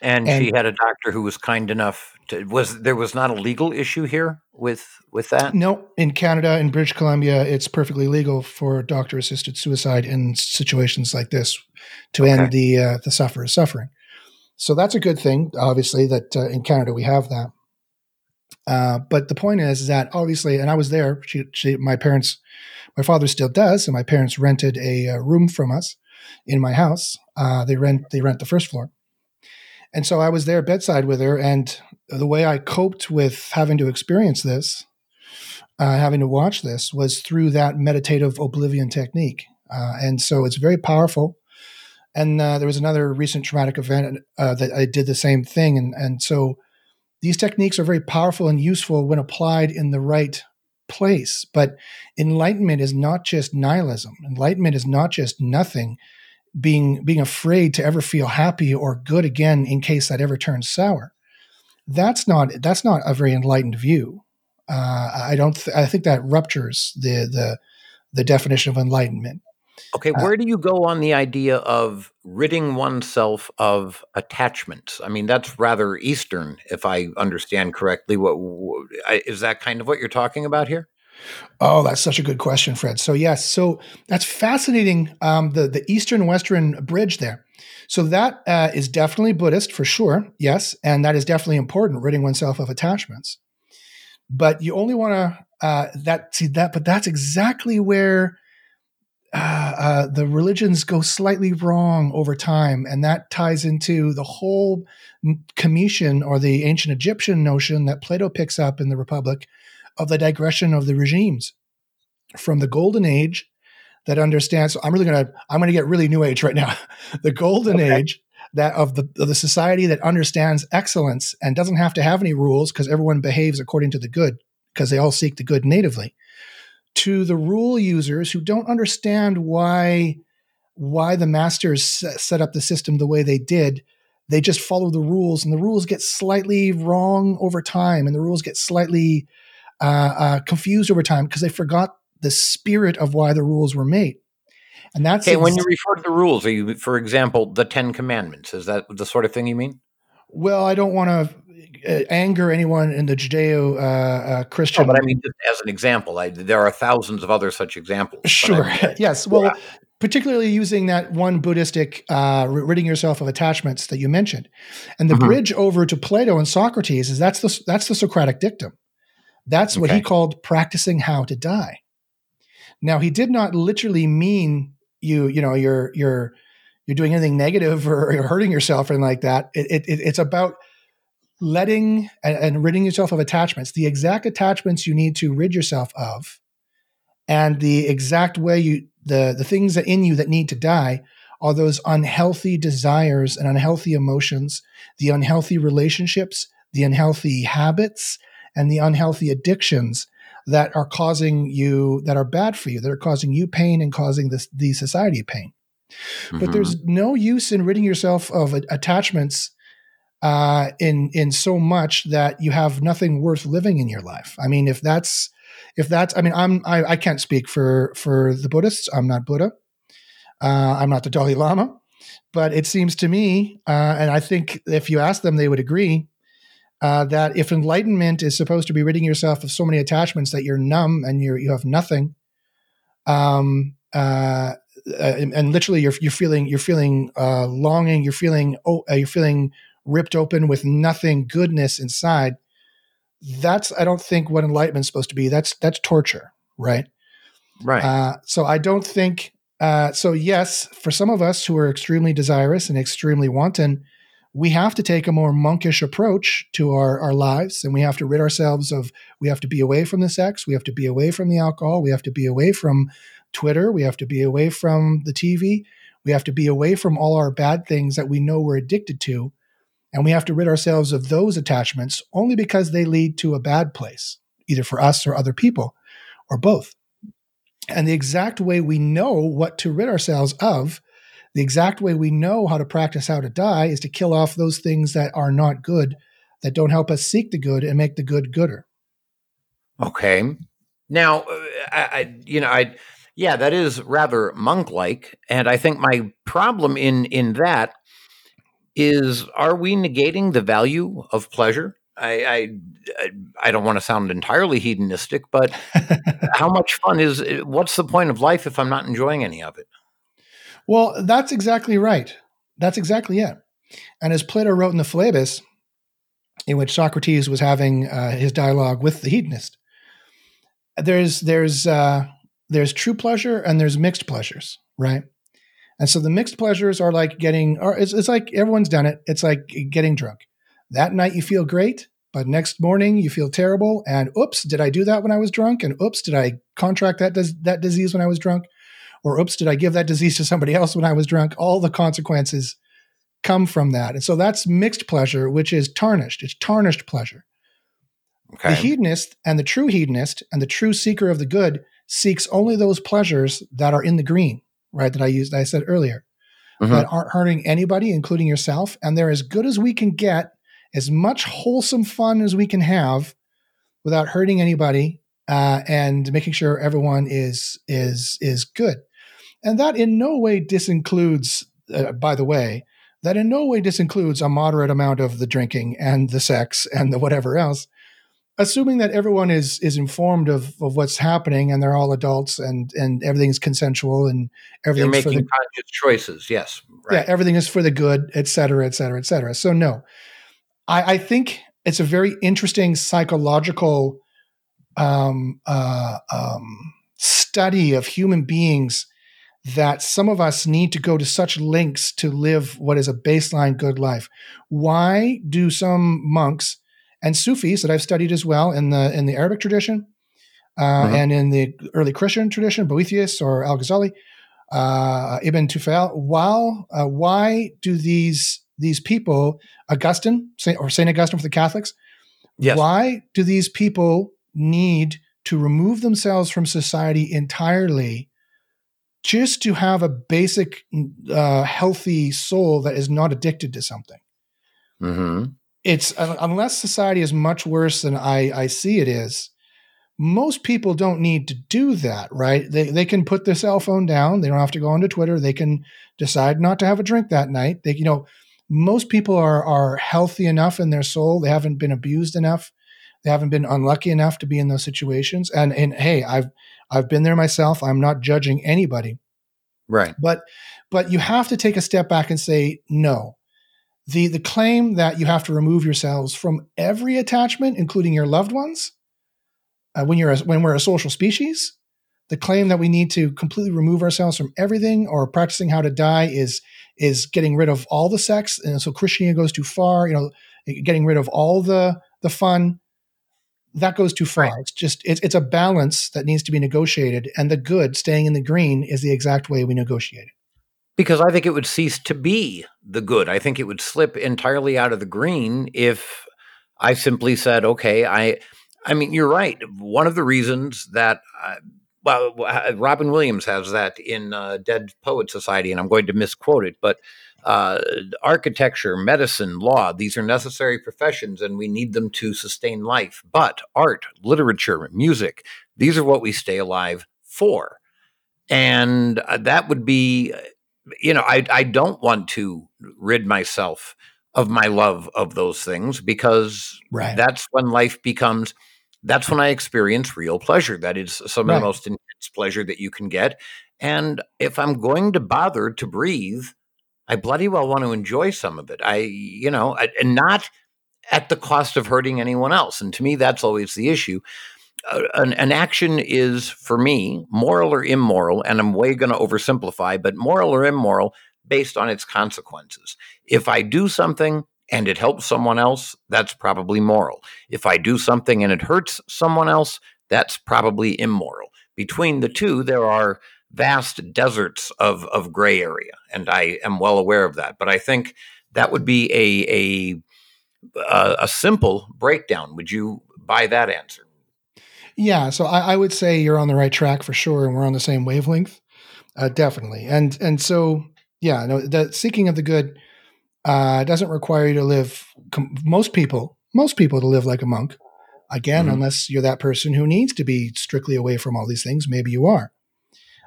And, and, she had a doctor who was kind enough to was there was not a legal issue here with with that no in canada in british columbia it's perfectly legal for doctor assisted suicide in situations like this to okay. end the uh, the sufferer's suffering so that's a good thing obviously that uh, in canada we have that uh, but the point is, is that obviously and i was there she, she my parents my father still does and my parents rented a, a uh, room from us in my house uh, they rent they rent the first floor and so I was there bedside with her, and the way I coped with having to experience this, uh, having to watch this, was through that meditative oblivion technique. Uh, and so it's very powerful. And there was another recent traumatic event that I did the same thing. And, and so these techniques are very powerful and useful when applied in the right place. But enlightenment is not just nihilism, enlightenment is not just nothing being being afraid to ever feel happy or good again in case that ever turns sour. That's not that's not a very enlightened view. Uh, I don't. Th- I think that ruptures the the the definition of enlightenment. Okay, uh, where uh, do you go on the idea of ridding oneself of attachments? I mean, that's rather Eastern, if I understand correctly. What, what is that kind of what you're talking about here? Oh, that's such a good question, Fred. So yes, so that's fascinating. Um, the the Eastern Western bridge there. So that uh, is definitely Buddhist for sure. Yes, and that is definitely important, ridding oneself of attachments. But you only want to uh, that see that, but that's exactly where uh, uh, the religions go slightly wrong over time, and that ties into the whole Commission or the ancient Egyptian notion that Plato picks up in the Republic of the digression of the regimes from the golden age that understands. So I'm really gonna I'm gonna get really new age right now. [LAUGHS] the golden okay. age that of the of the society that understands excellence and doesn't have to have any rules because everyone behaves according to the good because they all seek the good natively. To the rule users who don't understand why why the masters set up the system the way they did they just follow the rules and the rules get slightly wrong over time and the rules get slightly uh, uh, confused over time because they forgot the spirit of why the rules were made. And that's okay. Ex- when you refer to the rules, are you, for example, the Ten Commandments? Is that the sort of thing you mean? Well, I don't want to anger anyone in the Judeo uh, uh, Christian. No, but I mean, just as an example, I, there are thousands of other such examples. Sure. I mean, [LAUGHS] yes. Well, yeah. particularly using that one Buddhistic uh, ridding yourself of attachments that you mentioned, and the mm-hmm. bridge over to Plato and Socrates is that's the that's the Socratic dictum. That's what he called practicing how to die. Now he did not literally mean you, you know, you're you're you're doing anything negative or you're hurting yourself or anything like that. It, it, it's about letting and, and ridding yourself of attachments, the exact attachments you need to rid yourself of, and the exact way you the the things that in you that need to die are those unhealthy desires and unhealthy emotions, the unhealthy relationships, the unhealthy habits, and the unhealthy addictions that are causing you that are bad for you that are causing you pain and causing this the society pain mm-hmm. but there's no use in ridding yourself of attachments uh, in in so much that you have nothing worth living in your life. I mean if that's if that's i mean i'm i, I can't speak for for the buddhists. I'm not buddha. Uh, i'm not the dalai lama. But it seems to me uh, and i think if you ask them they would agree uh, that if enlightenment is supposed to be ridding yourself of so many attachments that you're numb and you you have nothing, um, uh, and, and, literally you're you're feeling you're feeling uh, longing, you're feeling oh, uh, you're feeling ripped open with nothing goodness inside. That's I don't think what enlightenment's supposed to be. That's that's torture, right? Right. Uh, so I don't think Uh, so, yes, for some of us who are extremely desirous and extremely wanton, we have to take a more monkish approach to our, our lives and we have to rid ourselves of, we have to be away from the sex, we have to be away from the alcohol, we have to be away from Twitter, we have to be away from the TV, we have to be away from all our bad things that we know we're addicted to. And we have to rid ourselves of those attachments only because they lead to a bad place, either for us or other people, or both. And the exact way we know what to rid ourselves of, the exact way we know how to practice how to die is to kill off those things that are not good, that don't help us seek the good and make the good gooder. Okay. Now, uh, I, I you know, I, yeah, that is rather monk-like, and I think my problem in in that is: are we negating the value of pleasure? I, I, I don't want to sound entirely hedonistic, but [LAUGHS] how much fun is? What's the point of life if I'm not enjoying any of it? Well, that's exactly right. That's exactly it. And as Plato wrote in the Philebus, in which Socrates was having uh, his dialogue with the hedonist, there's there's uh, there's true pleasure and there's mixed pleasures, right? And so the mixed pleasures are like getting, or it's, it's like everyone's done it. It's like getting drunk. That night you feel great, but next morning you feel terrible. And oops, did I do that when I was drunk? And oops, did I contract that dis- that disease when I was drunk? Or oops, did I give that disease to somebody else when I was drunk? All the consequences come from that. And so that's mixed pleasure, which is tarnished. It's tarnished pleasure. Okay. The hedonist and the true hedonist and the true seeker of the good seeks only those pleasures that are in the green, right? That I used, that I said earlier, mm-hmm. that aren't hurting anybody, including yourself. And they're as good as we can get as much wholesome fun as we can have without hurting anybody uh, and making sure everyone is is is good and that in no way disincludes uh, by the way that in no way disincludes a moderate amount of the drinking and the sex and the whatever else assuming that everyone is is informed of, of what's happening and they're all adults and and everything's consensual and everything's They're making for the, conscious choices yes right. yeah everything is for the good et cetera et cetera et cetera so no I, I think it's a very interesting psychological um, uh, um, study of human beings that some of us need to go to such lengths to live what is a baseline good life. Why do some monks and Sufis that I've studied as well in the in the Arabic tradition uh, mm-hmm. and in the early Christian tradition, Boethius or Al Ghazali, uh, Ibn Tufail, while uh, why do these these people, Augustine Saint, or Saint Augustine for the Catholics, yes. why do these people need to remove themselves from society entirely? just to have a basic uh, healthy soul that is not addicted to something. Mm-hmm. It's unless society is much worse than I, I see it is. Most people don't need to do that, right? They they can put their cell phone down. They don't have to go onto Twitter. They can decide not to have a drink that night. They you know most people are are healthy enough in their soul. They haven't been abused enough. They haven't been unlucky enough to be in those situations. And and hey, I've I've been there myself. I'm not judging anybody. Right. But but you have to take a step back and say no. The the claim that you have to remove yourselves from every attachment, including your loved ones, uh, when you're a, when we're a social species, the claim that we need to completely remove ourselves from everything or practicing how to die is is getting rid of all the sex and so christianity goes too far you know getting rid of all the the fun that goes too far. Right. It's just it's, it's a balance that needs to be negotiated, and the good staying in the green is the exact way we negotiate it. Because I think it would cease to be the good. I think it would slip entirely out of the green if I simply said, "Okay, I." I mean, you're right. One of the reasons that. I, well, Robin Williams has that in uh, Dead Poet Society, and I'm going to misquote it, but uh, architecture, medicine, law, these are necessary professions and we need them to sustain life. But art, literature, music, these are what we stay alive for. And uh, that would be, you know, I, I don't want to rid myself of my love of those things because right. that's when life becomes, that's when I experience real pleasure. That is some right. of the most intense pleasure that you can get. And if I'm going to bother to breathe, I bloody well want to enjoy some of it. I, you know, and not at the cost of hurting anyone else. And to me, that's always the issue. Uh, an, an, action is for me moral or immoral, and I'm way going to oversimplify, but moral or immoral based on its consequences. If I do something and it helps someone else, that's probably moral. If I do something and it hurts someone else, that's probably immoral. Between the two, there are vast deserts of, of gray area, and I am well aware of that. But I think that would be a, a, a simple breakdown. Would you buy that answer? Yeah, so I, I, would say you're on the right track for sure, and we're on the same wavelength, uh, definitely. And and so yeah, no, the seeking of the good uh, doesn't require you to live. Com- most people, most people, to live like a monk. Again, mm-hmm. unless you're that person who needs to be strictly away from all these things, maybe you are.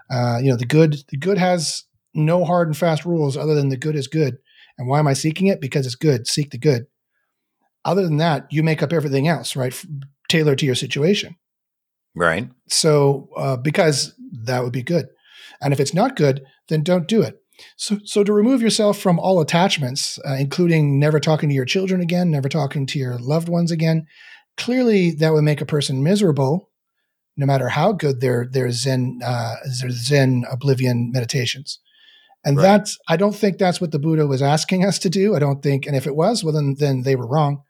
Uh, you know, the good, the good has no hard and fast rules other than the good is good. And why am I seeking it? Because it's good. Seek the good. Other than that, you make up everything else, right? F- tailored to your situation. Right. So, uh, because that would be good. And if it's not good, then don't do it. So, so to remove yourself from all attachments, uh, including never talking to your children again, never talking to your loved ones again, clearly that would make a person miserable, no matter how good their their Zen uh, their Zen oblivion meditations. And right. that's I don't think that's what the Buddha was asking us to do. I don't think, and if it was, well then then they were wrong.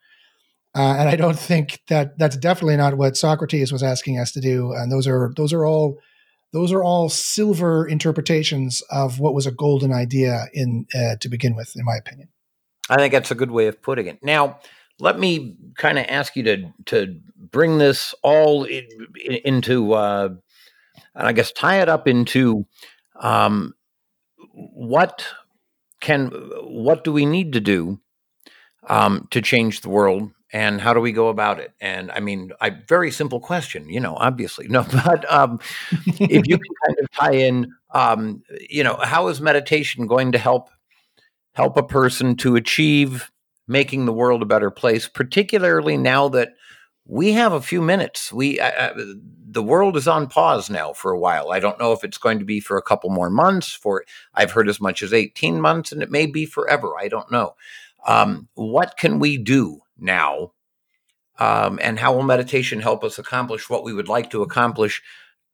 Uh, and I don't think that that's definitely not what Socrates was asking us to do. And those are those are all those are all silver interpretations of what was a golden idea in uh, to begin with, in my opinion. I think that's a good way of putting it. Now, let me kind of ask you to to bring this all in, in, into, uh, and I guess tie it up into um, what can what do we need to do um, to change the world and how do we go about it? And i mean a very simple question you know obviously [LAUGHS] no but um, if you can kind of tie in um, you know how is meditation going to help help a person to achieve making the world a better place particularly now that we have a few minutes? We uh, the world is on pause now for a while. I don't know if it's going to be for a couple more months for i've heard as much as 18 months and it may be forever. I don't know. Um, what can we do now? Um, and how will meditation help us accomplish what we would like to accomplish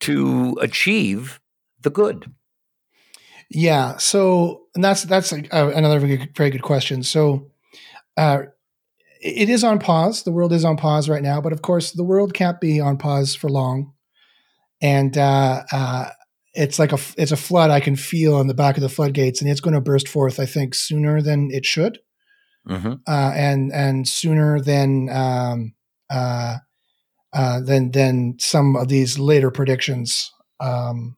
to achieve the good? Yeah. So, and that's that's a, another very good, very good question. So, uh, it is on pause. The world is on pause right now, but of course, the world can't be on pause for long. And uh, uh, it's like a it's a flood I can feel on the back of the floodgates, and it's going to burst forth. I think sooner than it should mm-hmm. uh, and and sooner than um, uh, uh, than than some of these later predictions um,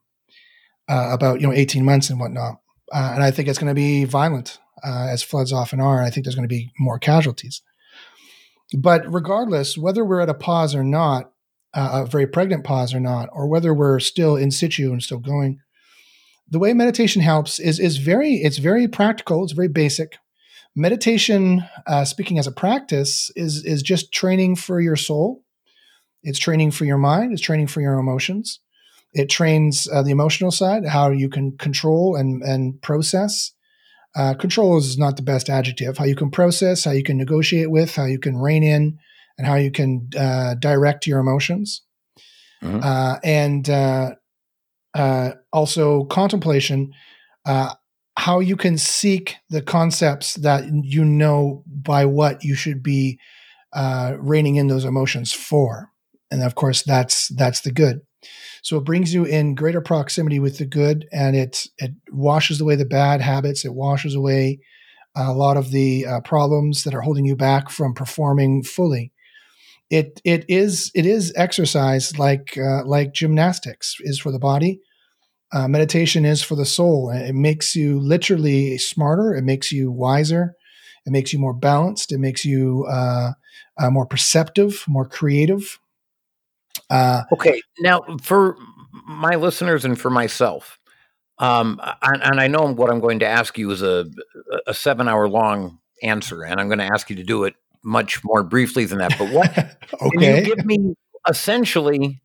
uh, about you know eighteen months and whatnot. Uh, and I think it's going to be violent, uh, as floods often are. And I think there's going to be more casualties. But regardless, whether we're at a pause or not, a very pregnant pause or not, or whether we're still in situ and still going, the way meditation helps is is very it's very practical. It's very basic meditation uh, speaking as a practice is is just training for your soul. It's training for your mind. It's training for your emotions. It trains uh, the emotional side how you can control and and process. Uh, control is not the best adjective. How you can process how you can negotiate with how you can rein in and how you can uh, direct your emotions. Mm-hmm. Uh, and uh, also contemplation how you can seek the concepts that you know by what you should be uh, reining in those emotions for. And of course that's that's the good. So it brings you in greater proximity with the good and it it washes away the bad habits. It washes away a lot of the uh, problems that are holding you back from performing fully. It it is it is exercise like uh, like gymnastics is for the body uh, meditation is for the soul. It makes you literally smarter. It makes you wiser. It makes you more balanced. It makes you uh, uh, more perceptive, more creative. Uh, okay, now for my listeners and for myself, um, and, and, I know what I'm going to ask you is a, a seven hour long answer, and I'm going to ask you to do it much more briefly than that. But what okay. [LAUGHS] can you give me essentially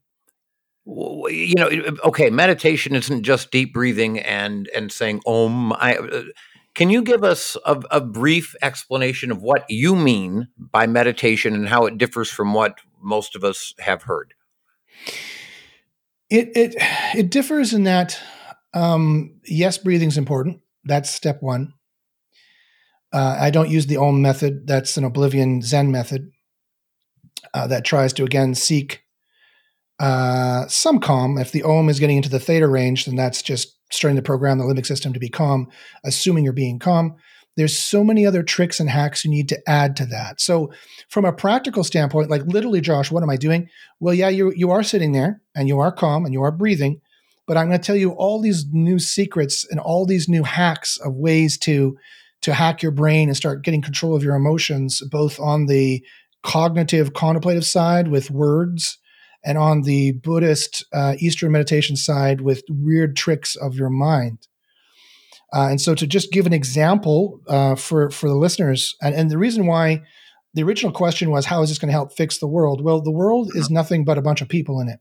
you know okay meditation isn't just deep breathing and and saying om i uh, can you give us a, a, brief explanation of what you mean by meditation and how it differs from what most of us have heard It it it differs in that um, yes, breathing is important. That's step one. Uh, I don't use the Om method. That's an oblivion Zen method uh, that tries to again seek uh, some calm. If the Om is getting into the theta range, then that's just starting to program the limbic system to be calm, assuming you're being calm. There's so many other tricks and hacks you need to add to that. So, from a practical standpoint, like literally, Josh, what am I doing? Well, yeah, you you are sitting there and you are calm and you are breathing, but I'm going to tell you all these new secrets and all these new hacks of ways to to hack your brain and start getting control of your emotions, both on the cognitive contemplative side with words and on the Buddhist uh, Eastern meditation side with weird tricks of your mind. Uh, and so, to just give an example uh, for for the listeners, and, and the reason why the original question was, "How is this going to help fix the world?" Well, the world is nothing but a bunch of people in it.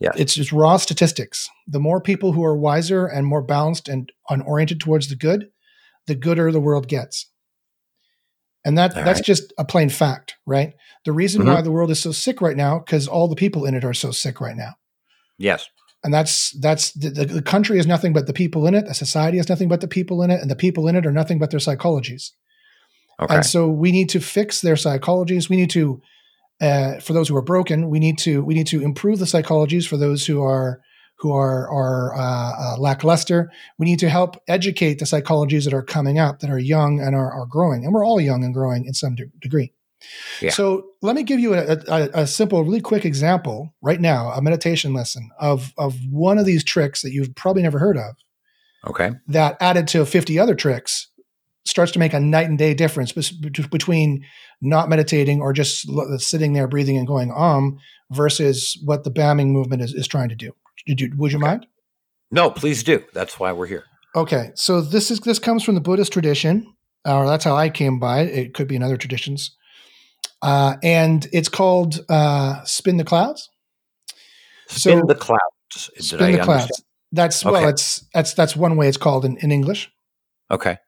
Yeah, it's just raw statistics. The more people who are wiser and more balanced and oriented towards the good, the gooder the world gets. And that all that's right. just a plain fact, right? The reason mm-hmm. why the world is so sick right now because all the people in it are so sick right now. Yes. And that's that's the, the, country is nothing but the people in it. The society is nothing but the people in it, and the people in it are nothing but their psychologies. Okay. And so we need to fix their psychologies. We need to, uh, for those who are broken, we need to we need to improve the psychologies for those who are who are are uh, uh, lackluster. We need to help educate the psychologies that are coming up, that are young and are, are growing, and we're all young and growing in some de- degree. Yeah. So let me give you a, a, a, simple, really quick example right now, a meditation lesson of of one of these tricks that you've probably never heard of. Okay. That added to 50 other tricks starts to make a night and day difference between not meditating or just sitting there breathing and going um versus what the BAMing movement is, is trying to do. Did you, would you okay. mind? No, please do. That's why we're here. Okay, so this is this comes from the Buddhist tradition, or that's how I came by it. It could be in other traditions, uh, and it's called uh, "Spin the Clouds." Spin so, the clouds. Did spin I the clouds. That's okay. well, it's that's that's one way it's called in, in English. Okay.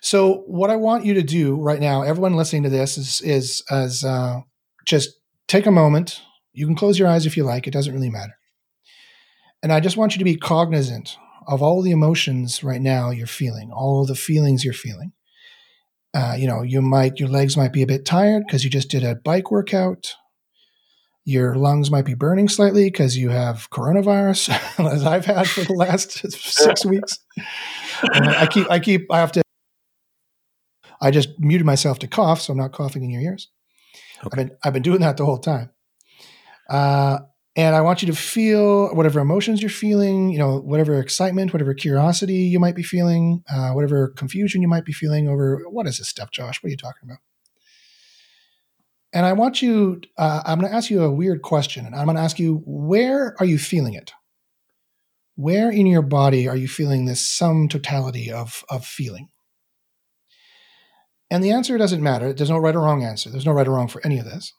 So what I want you to do right now, everyone listening to this, is is as uh, just take a moment. You can close your eyes if you like. It doesn't really matter. And I just want you to be cognizant of all the emotions right now you're feeling, all the feelings you're feeling. Uh, you know, you might your legs might be a bit tired because you just did a bike workout. Your lungs might be burning slightly because you have coronavirus, [LAUGHS] as I've had for the last [LAUGHS] six weeks. And I keep, I keep, I have to. I just muted myself to cough, so I'm not coughing in your ears. Okay. I've been, I've been doing that the whole time. Uh, and I want you to feel whatever emotions you're feeling, you know, whatever excitement, whatever curiosity you might be feeling, uh, whatever confusion you might be feeling over what is this stuff, Josh? What are you talking about? And I want you, uh, I'm going to ask you a weird question. And I'm going to ask you, where are you feeling it? Where in your body are you feeling this sum totality of, of feeling? And the answer doesn't matter. There's no right or wrong answer. There's no right or wrong for any of this.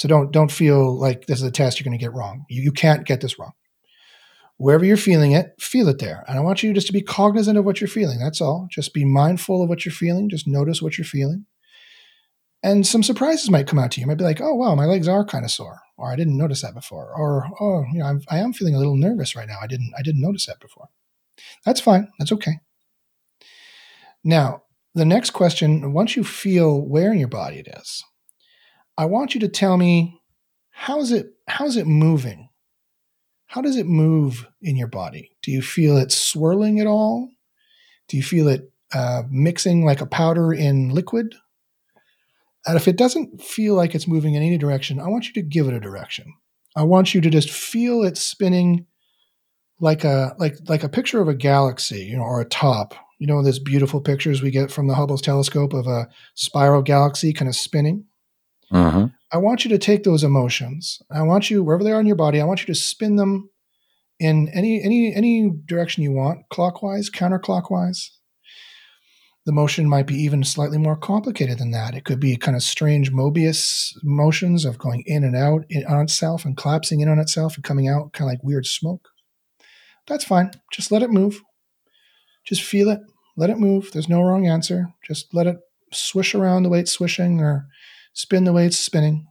So don't don't feel like this is a test you're going to get wrong. You, you can't get this wrong. Wherever you're feeling it, feel it there. And I want you just to be cognizant of what you're feeling. That's all. Just be mindful of what you're feeling. Just notice what you're feeling. And some surprises might come out to you. You might be like, oh, wow, my legs are kind of sore. Or I didn't notice that before. Or, oh, you know, I'm, I am feeling a little nervous right now. I didn't, I didn't notice that before. That's fine. That's okay. Now, the next question, once you feel where in your body it is, I want you to tell me how is it how is it moving? How does it move in your body? Do you feel it swirling at all? Do you feel it uh, mixing like a powder in liquid? And if it doesn't feel like it's moving in any direction, I want you to give it a direction. I want you to just feel it spinning like a like like a picture of a galaxy, you know, or a top. You know, those beautiful pictures we get from the Hubble's telescope of a spiral galaxy kind of spinning. Mm-hmm. I want you to take those emotions. I want you wherever they are in your body. I want you to spin them in any any any direction you want, clockwise, counterclockwise. The motion might be even slightly more complicated than that. It could be kind of strange Mobius motions of going in and out in, on itself and collapsing in on itself and coming out kind of like weird smoke. That's fine. Just let it move. Just feel it. Let it move. There's no wrong answer. Just let it swish around the way it's swishing or spin the way it's spinning.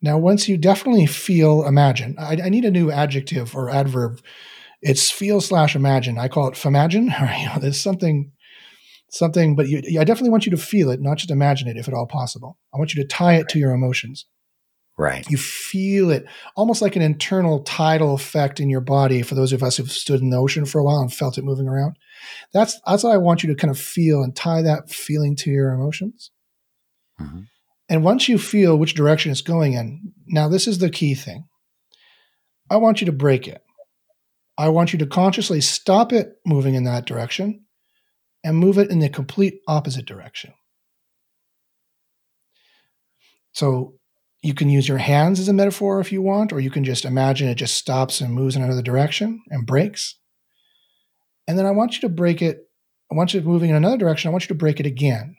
Now, once you definitely feel imagine, I, I need a new adjective or adverb. It's feel slash imagine. I call it famagine. [LAUGHS] you know, there's something, something, but you, I definitely want you to feel it, not just imagine it, if at all possible. I want you to tie it to your emotions. Right. You feel it almost like an internal tidal effect in your body. For those of us who've stood in the ocean for a while and felt it moving around, that's that's what I want you to kind of feel and tie that feeling to your emotions. Mm-hmm. And once you feel which direction it's going in, now this is the key thing. I want you to break it. I want you to consciously stop it moving in that direction and move it in the complete opposite direction. So you can use your hands as a metaphor if you want, or you can just imagine it just stops and moves in another direction and breaks. And then I want you to break it. I want you to moving in another direction. I want you to break it again.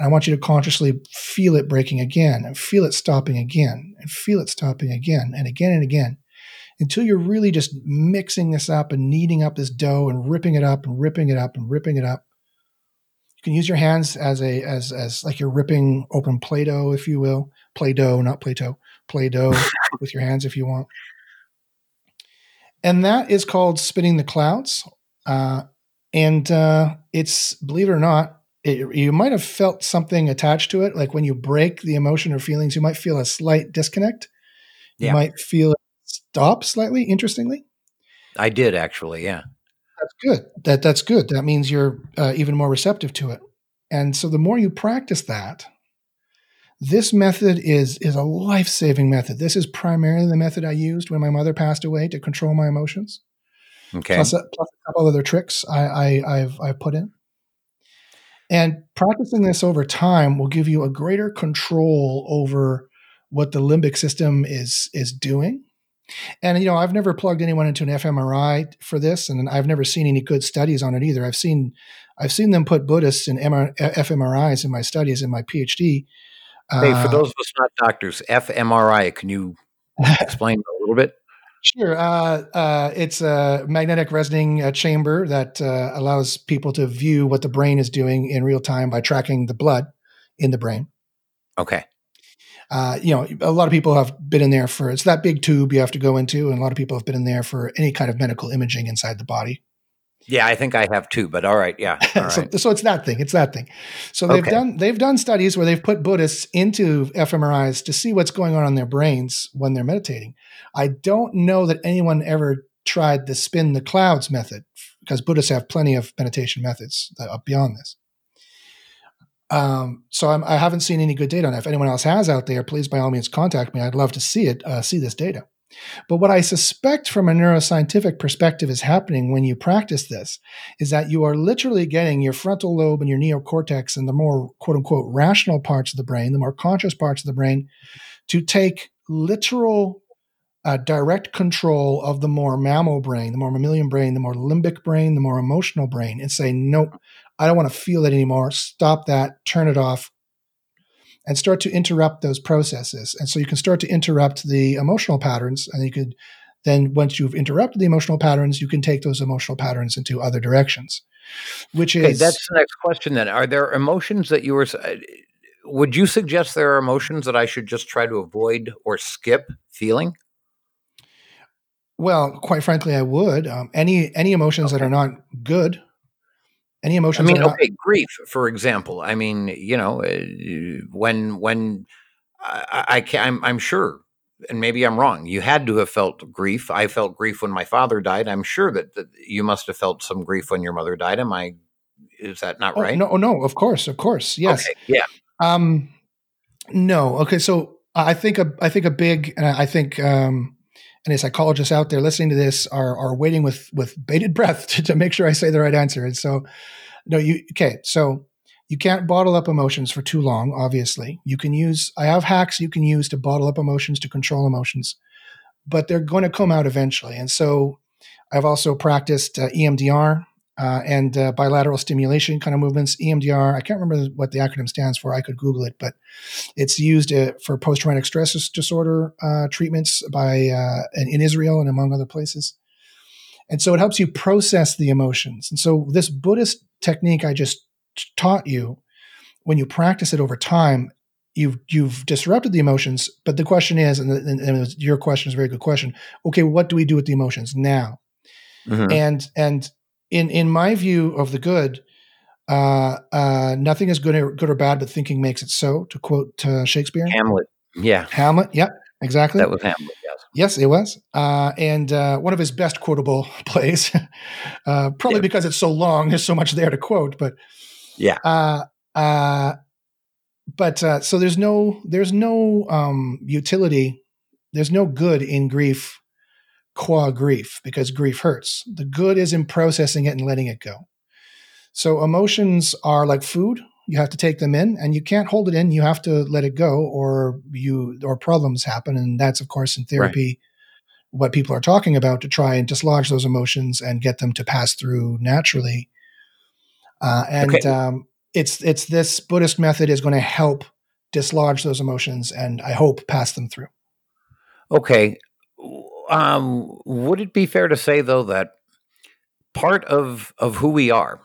And I want you to consciously feel it breaking again and feel it stopping again and feel it stopping again and again and again until you're really just mixing this up and kneading up this dough and ripping it up and ripping it up and ripping it up. You can use your hands as a as as like you're ripping open Play-Doh, if you will. Play-Doh, not Play-Doh, Play-Doh [LAUGHS] with your hands if you want. And that is called spinning the clouds. Uh, and uh, it's, believe it or not, it, you might have felt something attached to it. Like when you break the emotion or feelings, you might feel a slight disconnect. You might feel it stop slightly, interestingly. I did actually, yeah. That's good. That that's good. That means you're uh, even more receptive to it. And so the more you practice that, this method is is a life saving method. This is primarily the method I used when my mother passed away to control my emotions. Okay. Plus a, plus a couple other tricks I, I have I've put in. And practicing this over time will give you a greater control over what the limbic system is is doing. And you know, I've never plugged anyone into an fMRI for this, and I've never seen any good studies on it either. I've seen I've seen them put Buddhists in MR, fMRIs in my studies in my PhD, Hey, for uh, those of us not doctors, fMRI, can you [LAUGHS] explain a little bit? Sure. Uh, uh, it's a magnetic resonating uh, chamber that uh, allows people to view what the brain is doing in real time by tracking the blood in the brain. Okay. Uh, you know, a lot of people have been in there for it's that big tube you have to go into, and a lot of people have been in there for any kind of medical imaging inside the body. Yeah, I think I have too, but all right, yeah. All [LAUGHS] so, right. so, it's that thing. It's that thing. So they've okay. done they've done studies where they've put Buddhists into fMRIs to see what's going on in their brains when they're meditating. I don't know that anyone ever tried the spin the clouds method because Buddhists have plenty of meditation methods up beyond this. Um, so I'm, I have not seen any good data on that. If anyone else has out there, please by all means contact me. I'd love to see it, uh, see this data. But what I suspect from a neuroscientific perspective is happening when you practice this is that you are literally getting your frontal lobe and your neocortex and the more quote unquote rational parts of the brain, the more conscious parts of the brain, to take literal uh, direct control of the more mammal brain, the more mammalian brain, the more limbic brain, the more emotional brain, and say, nope, I don't want to feel that anymore. Stop that, turn it off, and start to interrupt those processes. And so you can start to interrupt the emotional patterns, and you could then once you've interrupted the emotional patterns, you can take those emotional patterns into other directions. Which is okay, that's the next question. Then, are there emotions that you were? Uh, would you suggest there are emotions that I should just try to avoid or skip feeling? Well, quite frankly, I would. Um, any any emotions okay. that are not good any emotions? I mean, okay, not- grief, for example. I mean, you know, uh, when when I, I can, I'm, I'm sure, and maybe I'm wrong. You had to have felt grief. I felt grief when my father died. I'm sure that, that you must have felt some grief when your mother died. Am I? Is that not oh, right? No, no. Of course, of course. Yes. Okay, yeah. Um, no. Okay. So I think a I think a big, and I think um, any psychologists out there listening to this are are waiting with with bated breath [LAUGHS] to, to make sure I say the right answer. And so, no, you okay? So you can't bottle up emotions for too long. Obviously, you can use. I have hacks you can use to bottle up emotions to control emotions, but they're going to come out eventually. And so, I've also practiced uh, EMDR, uh, and uh, bilateral stimulation kind of movements. EMDR, I can't remember what the acronym stands for. I could Google it, but it's used uh, for post traumatic stress disorder uh, treatments by uh, in, in Israel and among other places. And so it helps you process the emotions. And so this Buddhist technique I just taught you, when you practice it over time, you've you've disrupted the emotions but the question is and, and, and your question is a very good question okay what do we do with the emotions now mm-hmm. and and in in my view of the good uh, uh, nothing is good or, good or bad but thinking makes it so to quote uh, shakespeare. Hamlet. Yeah. Hamlet yeah exactly. That was hamlet yes. Yes it was. Uh, and uh, one of his best quotable [LAUGHS] plays uh, probably yeah. because it's so long there's so much there to quote but yeah. but uh, so there's no there's no um, utility, there's no good in grief qua grief because grief hurts. The good is in processing it and letting it go. So emotions are like food. You have to take them in, and you can't hold it in. You have to let it go, or you or problems happen. And that's of course in therapy. Right. What people are talking about to try and dislodge those emotions and get them to pass through naturally. Uh, and okay. um, it's it's this Buddhist method is going to help dislodge those emotions and I hope pass them through. Okay. Um, would it be fair to say though that part of of who we are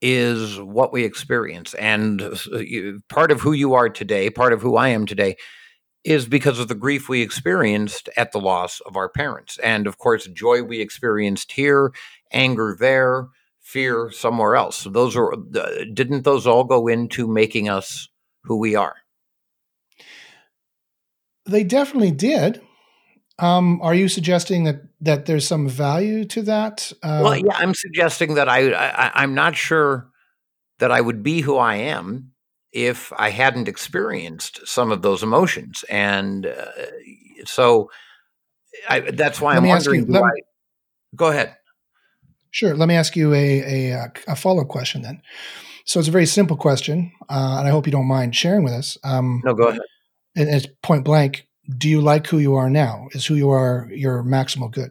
is what we experience and uh, part of who you are today, part of who I am today is because of the grief we experienced at the loss of our parents. And of course, joy we experienced here, anger there, fear somewhere else. So those are didn't those all go into making us who we are? They definitely did. Um, are you suggesting that that there's some value to that? Uh, well, yeah, I'm suggesting that I, I I'm not sure that I would be who I am if I hadn't experienced some of those emotions, and uh, so I, that's why I'm wondering. You, I, go ahead. Sure. Let me ask you a, a, a follow up question then. So it's a very simple question, uh, and I hope you don't mind sharing with us. Um, no, go ahead. And it's point blank. Do you like who you are now? Is who you are your maximal good?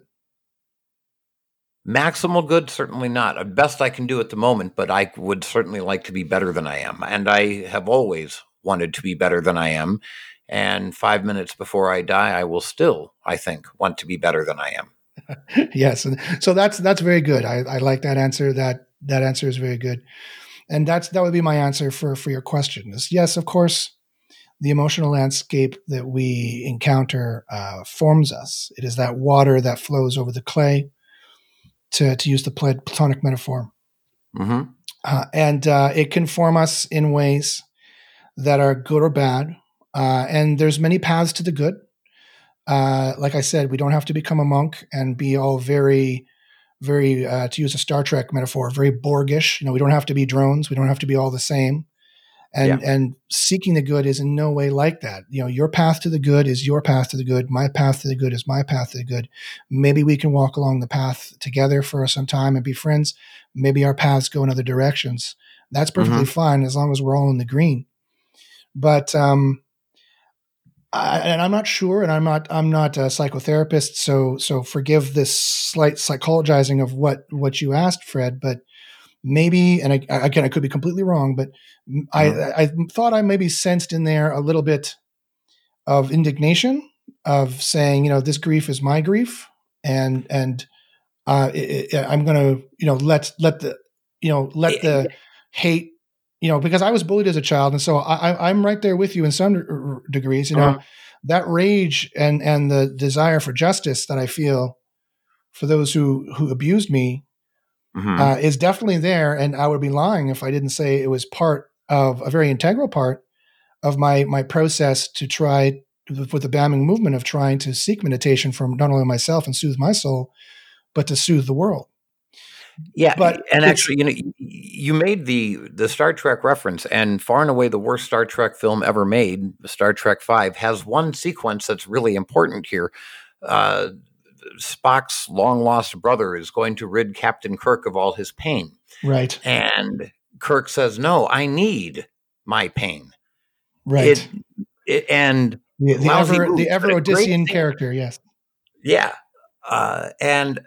Maximal good, certainly not. Uh, best I can do at the moment, but I would certainly like to be better than I am. And I have always wanted to be better than I am. And five minutes before I die, I will still, I think, want to be better than I am. [LAUGHS] yes, and so that's that's very good. I, I like that answer. That that answer is very good, and that's that would be my answer for for your question. Is yes, of course, the emotional landscape that we encounter uh, forms us. It is that water that flows over the clay, to to use the Platonic metaphor, mm-hmm. uh, and uh, it can form us in ways that are good or bad. Uh, and there's many paths to the good uh, like I said, we don't have to become a monk and be all very, very, uh, to use a Star Trek metaphor, very Borgish. You know, we don't have to be drones. We don't have to be all the same. And yeah. and seeking the good is in no way like that. You know, your path to the good is your path to the good. My path to the good is my path to the good. Maybe we can walk along the path together for some time and be friends. Maybe our paths go in other directions. That's perfectly mm-hmm. fine as long as we're all in the green. But um, I, and I'm not sure, and I'm not I'm not a psychotherapist, so so forgive this slight psychologizing of what what you asked, Fred. But maybe, and I, again, I could be completely wrong, but I I thought I maybe sensed in there a little bit of indignation of saying, you know, this grief is my grief, and and uh, it, it, I'm going to you know let let the you know let the hate you know, because I was bullied as a child, and so I, I'm right there with you in some degrees. You know, uh-huh. that rage and and the desire for justice that I feel for those who who abused me mm-hmm. uh, is definitely there, and I would be lying if I didn't say it was part of a very integral part of my my process to try with the BAMing movement of trying to seek meditation from not only myself and soothe my soul, but to soothe the world. Yeah, but and actually, you know, you made the the Star Trek reference, and far and away the worst Star Trek film ever made, Star Trek Five, has one sequence that's really important here. Uh, Spock's long lost brother is going to rid Captain Kirk of all his pain, right? And Kirk says, "No, I need my pain." Right. It, it, and the, the ever moves, the ever Odyssean character, yes. Yeah, uh, and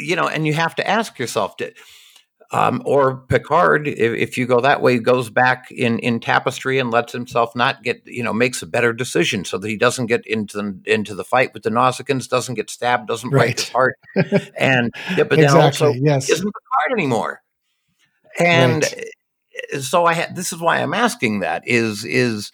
you know, and you have to ask yourself, did, um, or Picard, if, if, you go that way, goes back in in Tapestry and lets himself not get, you know, makes a better decision so that he doesn't get into the, into the fight with the Nausicaans, doesn't get stabbed, doesn't break right. his heart, [LAUGHS] and yeah, but then exactly, also yes. isn't Picard anymore. And right. so I had. This is why I'm asking that. Is is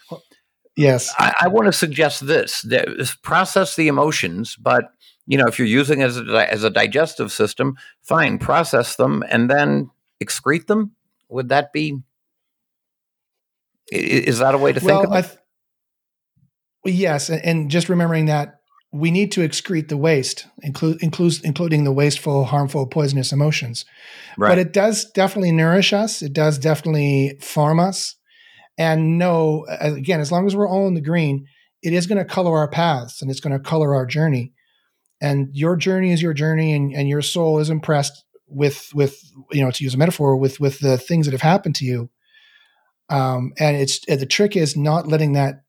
Yes. I, I want to suggest this: that process the emotions, but you know, if you're using it as a, as a digestive system, fine, process them and then excrete them. Would that be? Is that a way to well, think of it? Th- yes, and just remembering that we need to excrete the waste, include, includes, including the wasteful, harmful, poisonous emotions. Right. But it does definitely nourish us. It does definitely farm us. And no, again, as long as we're all in the green, it is going to color our paths and it's going to color our journey. And your journey is your journey, and, and your soul is impressed with with you know to use a metaphor with with the things that have happened to you. Um, and it's the trick is not letting that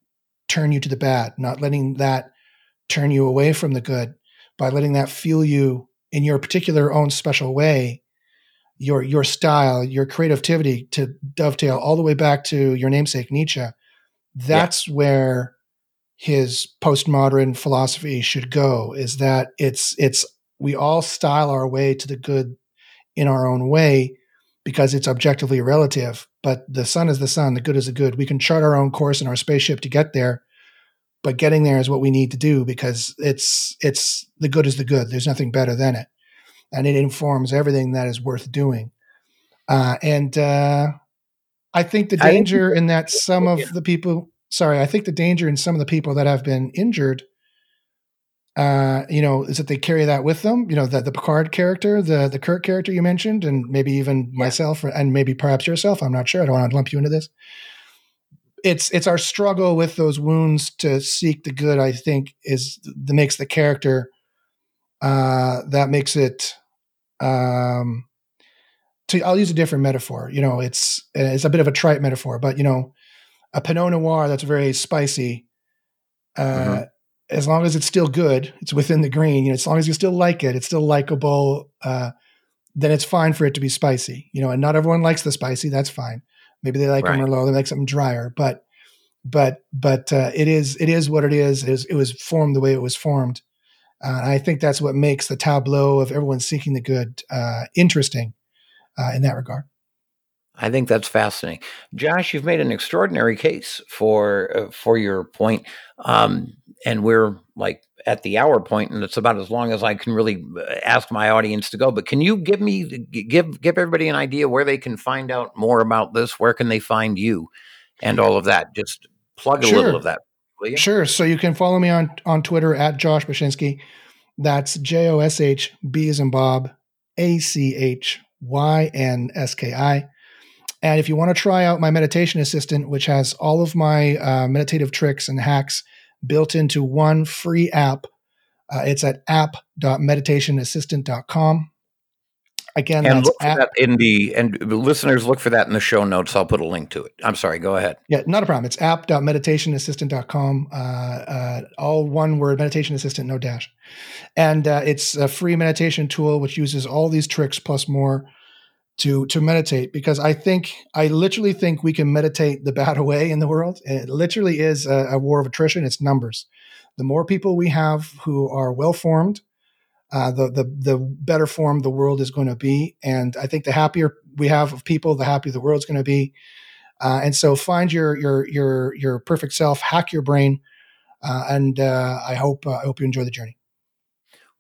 turn you to the bad, not letting that turn you away from the good by letting that fuel you in your particular own special way your your style your creativity to dovetail all the way back to your namesake nietzsche that's yeah. where his postmodern philosophy should go is that it's it's we all style our way to the good in our own way because it's objectively relative but the sun is the sun the good is the good we can chart our own course in our spaceship to get there but getting there is what we need to do because it's it's the good is the good. There's nothing better than it, and it informs everything that is worth doing. Uh, and uh, I think the danger in that some of the people, sorry, I think the danger in some of the people that have been injured, uh, you know, is that they carry that with them. You know, the the Picard character, the the Kirk character you mentioned, and maybe even myself, and maybe perhaps yourself. I'm not sure. I don't want to lump you into this it's it's our struggle with those wounds to seek the good. I think is that makes the character uh, that makes it. Um, to, I'll use a different metaphor. You know, it's it's a bit of a trite metaphor, but you know, a Pinot Noir that's very spicy. Uh, mm-hmm. As long as it's still good, it's within the green. You know, as long as you still like it, it's still likable. Uh, then it's fine for it to be spicy. You know, and not everyone likes the spicy. That's fine. Maybe they like right. a Merlot. They like something drier, but but but uh, it is it is what it is. It, is, it was formed the way it was formed. Uh, I think that's what makes the tableau of everyone seeking the good uh, interesting uh, in that regard. I think that's fascinating, Josh. You've made an extraordinary case for uh, for your point, um, and we're like at the hour point, and it's about as long as I can really uh, ask my audience to go. But can you give me give give everybody an idea where they can find out more about this? Where can they find you, and all of that? Just plug a sure. little of that. Sure. So you can follow me on on Twitter at Josh Bachynski. That's J O S H B as in Bob A C H Y N S K I. And if you want to try out my meditation assistant, which has all of my uh, meditative tricks and hacks built into one free app. Uh, it's at app.meditationassistant.com. Again, and look for app- that in the and listeners look for that in the show notes. I'll put a link to it. I'm sorry, go ahead. Yeah, not a problem. It's app.meditationassistant.com. Uh, uh, all one word, meditation assistant, no dash. And uh, it's a free meditation tool which uses all these tricks plus more to to meditate because I think I literally think we can meditate the bad [LAUGHS] away in the world. It literally is a, a war of attrition. It's numbers. The more people we have who are well formed, uh, the the the better formed the world is going to be. And I think the happier we have of people, the happier the world's going to be. Uh, and so find your your your your perfect self, hack your brain, uh, and uh, I hope uh, I hope you enjoy the journey.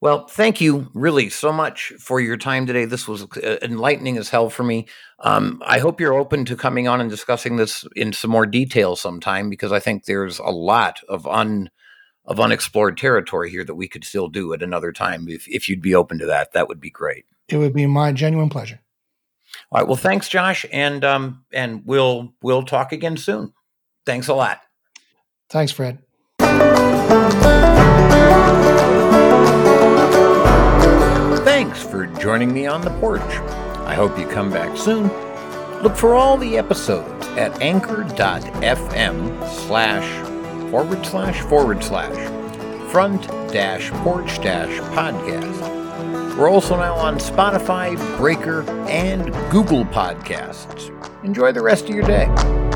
Well, thank you really so much for your time today. This was uh, enlightening as hell for me. Um, I hope you're open to coming on and discussing this in some more detail sometime because I think there's a lot of un of unexplored territory here that we could still do at another time. If if you'd be open to that, that would be great. It would be my genuine pleasure. All right. Well, thanks, Josh, and um, and we'll we'll talk again soon. Thanks a lot. Thanks, Fred. Thanks for joining me on the porch. I hope you come back soon. Look for all the episodes at anchor.fm slash forward slash forward slash front dash porch dash podcast. We're also now on Spotify, Breaker, and Google Podcasts. Enjoy the rest of your day.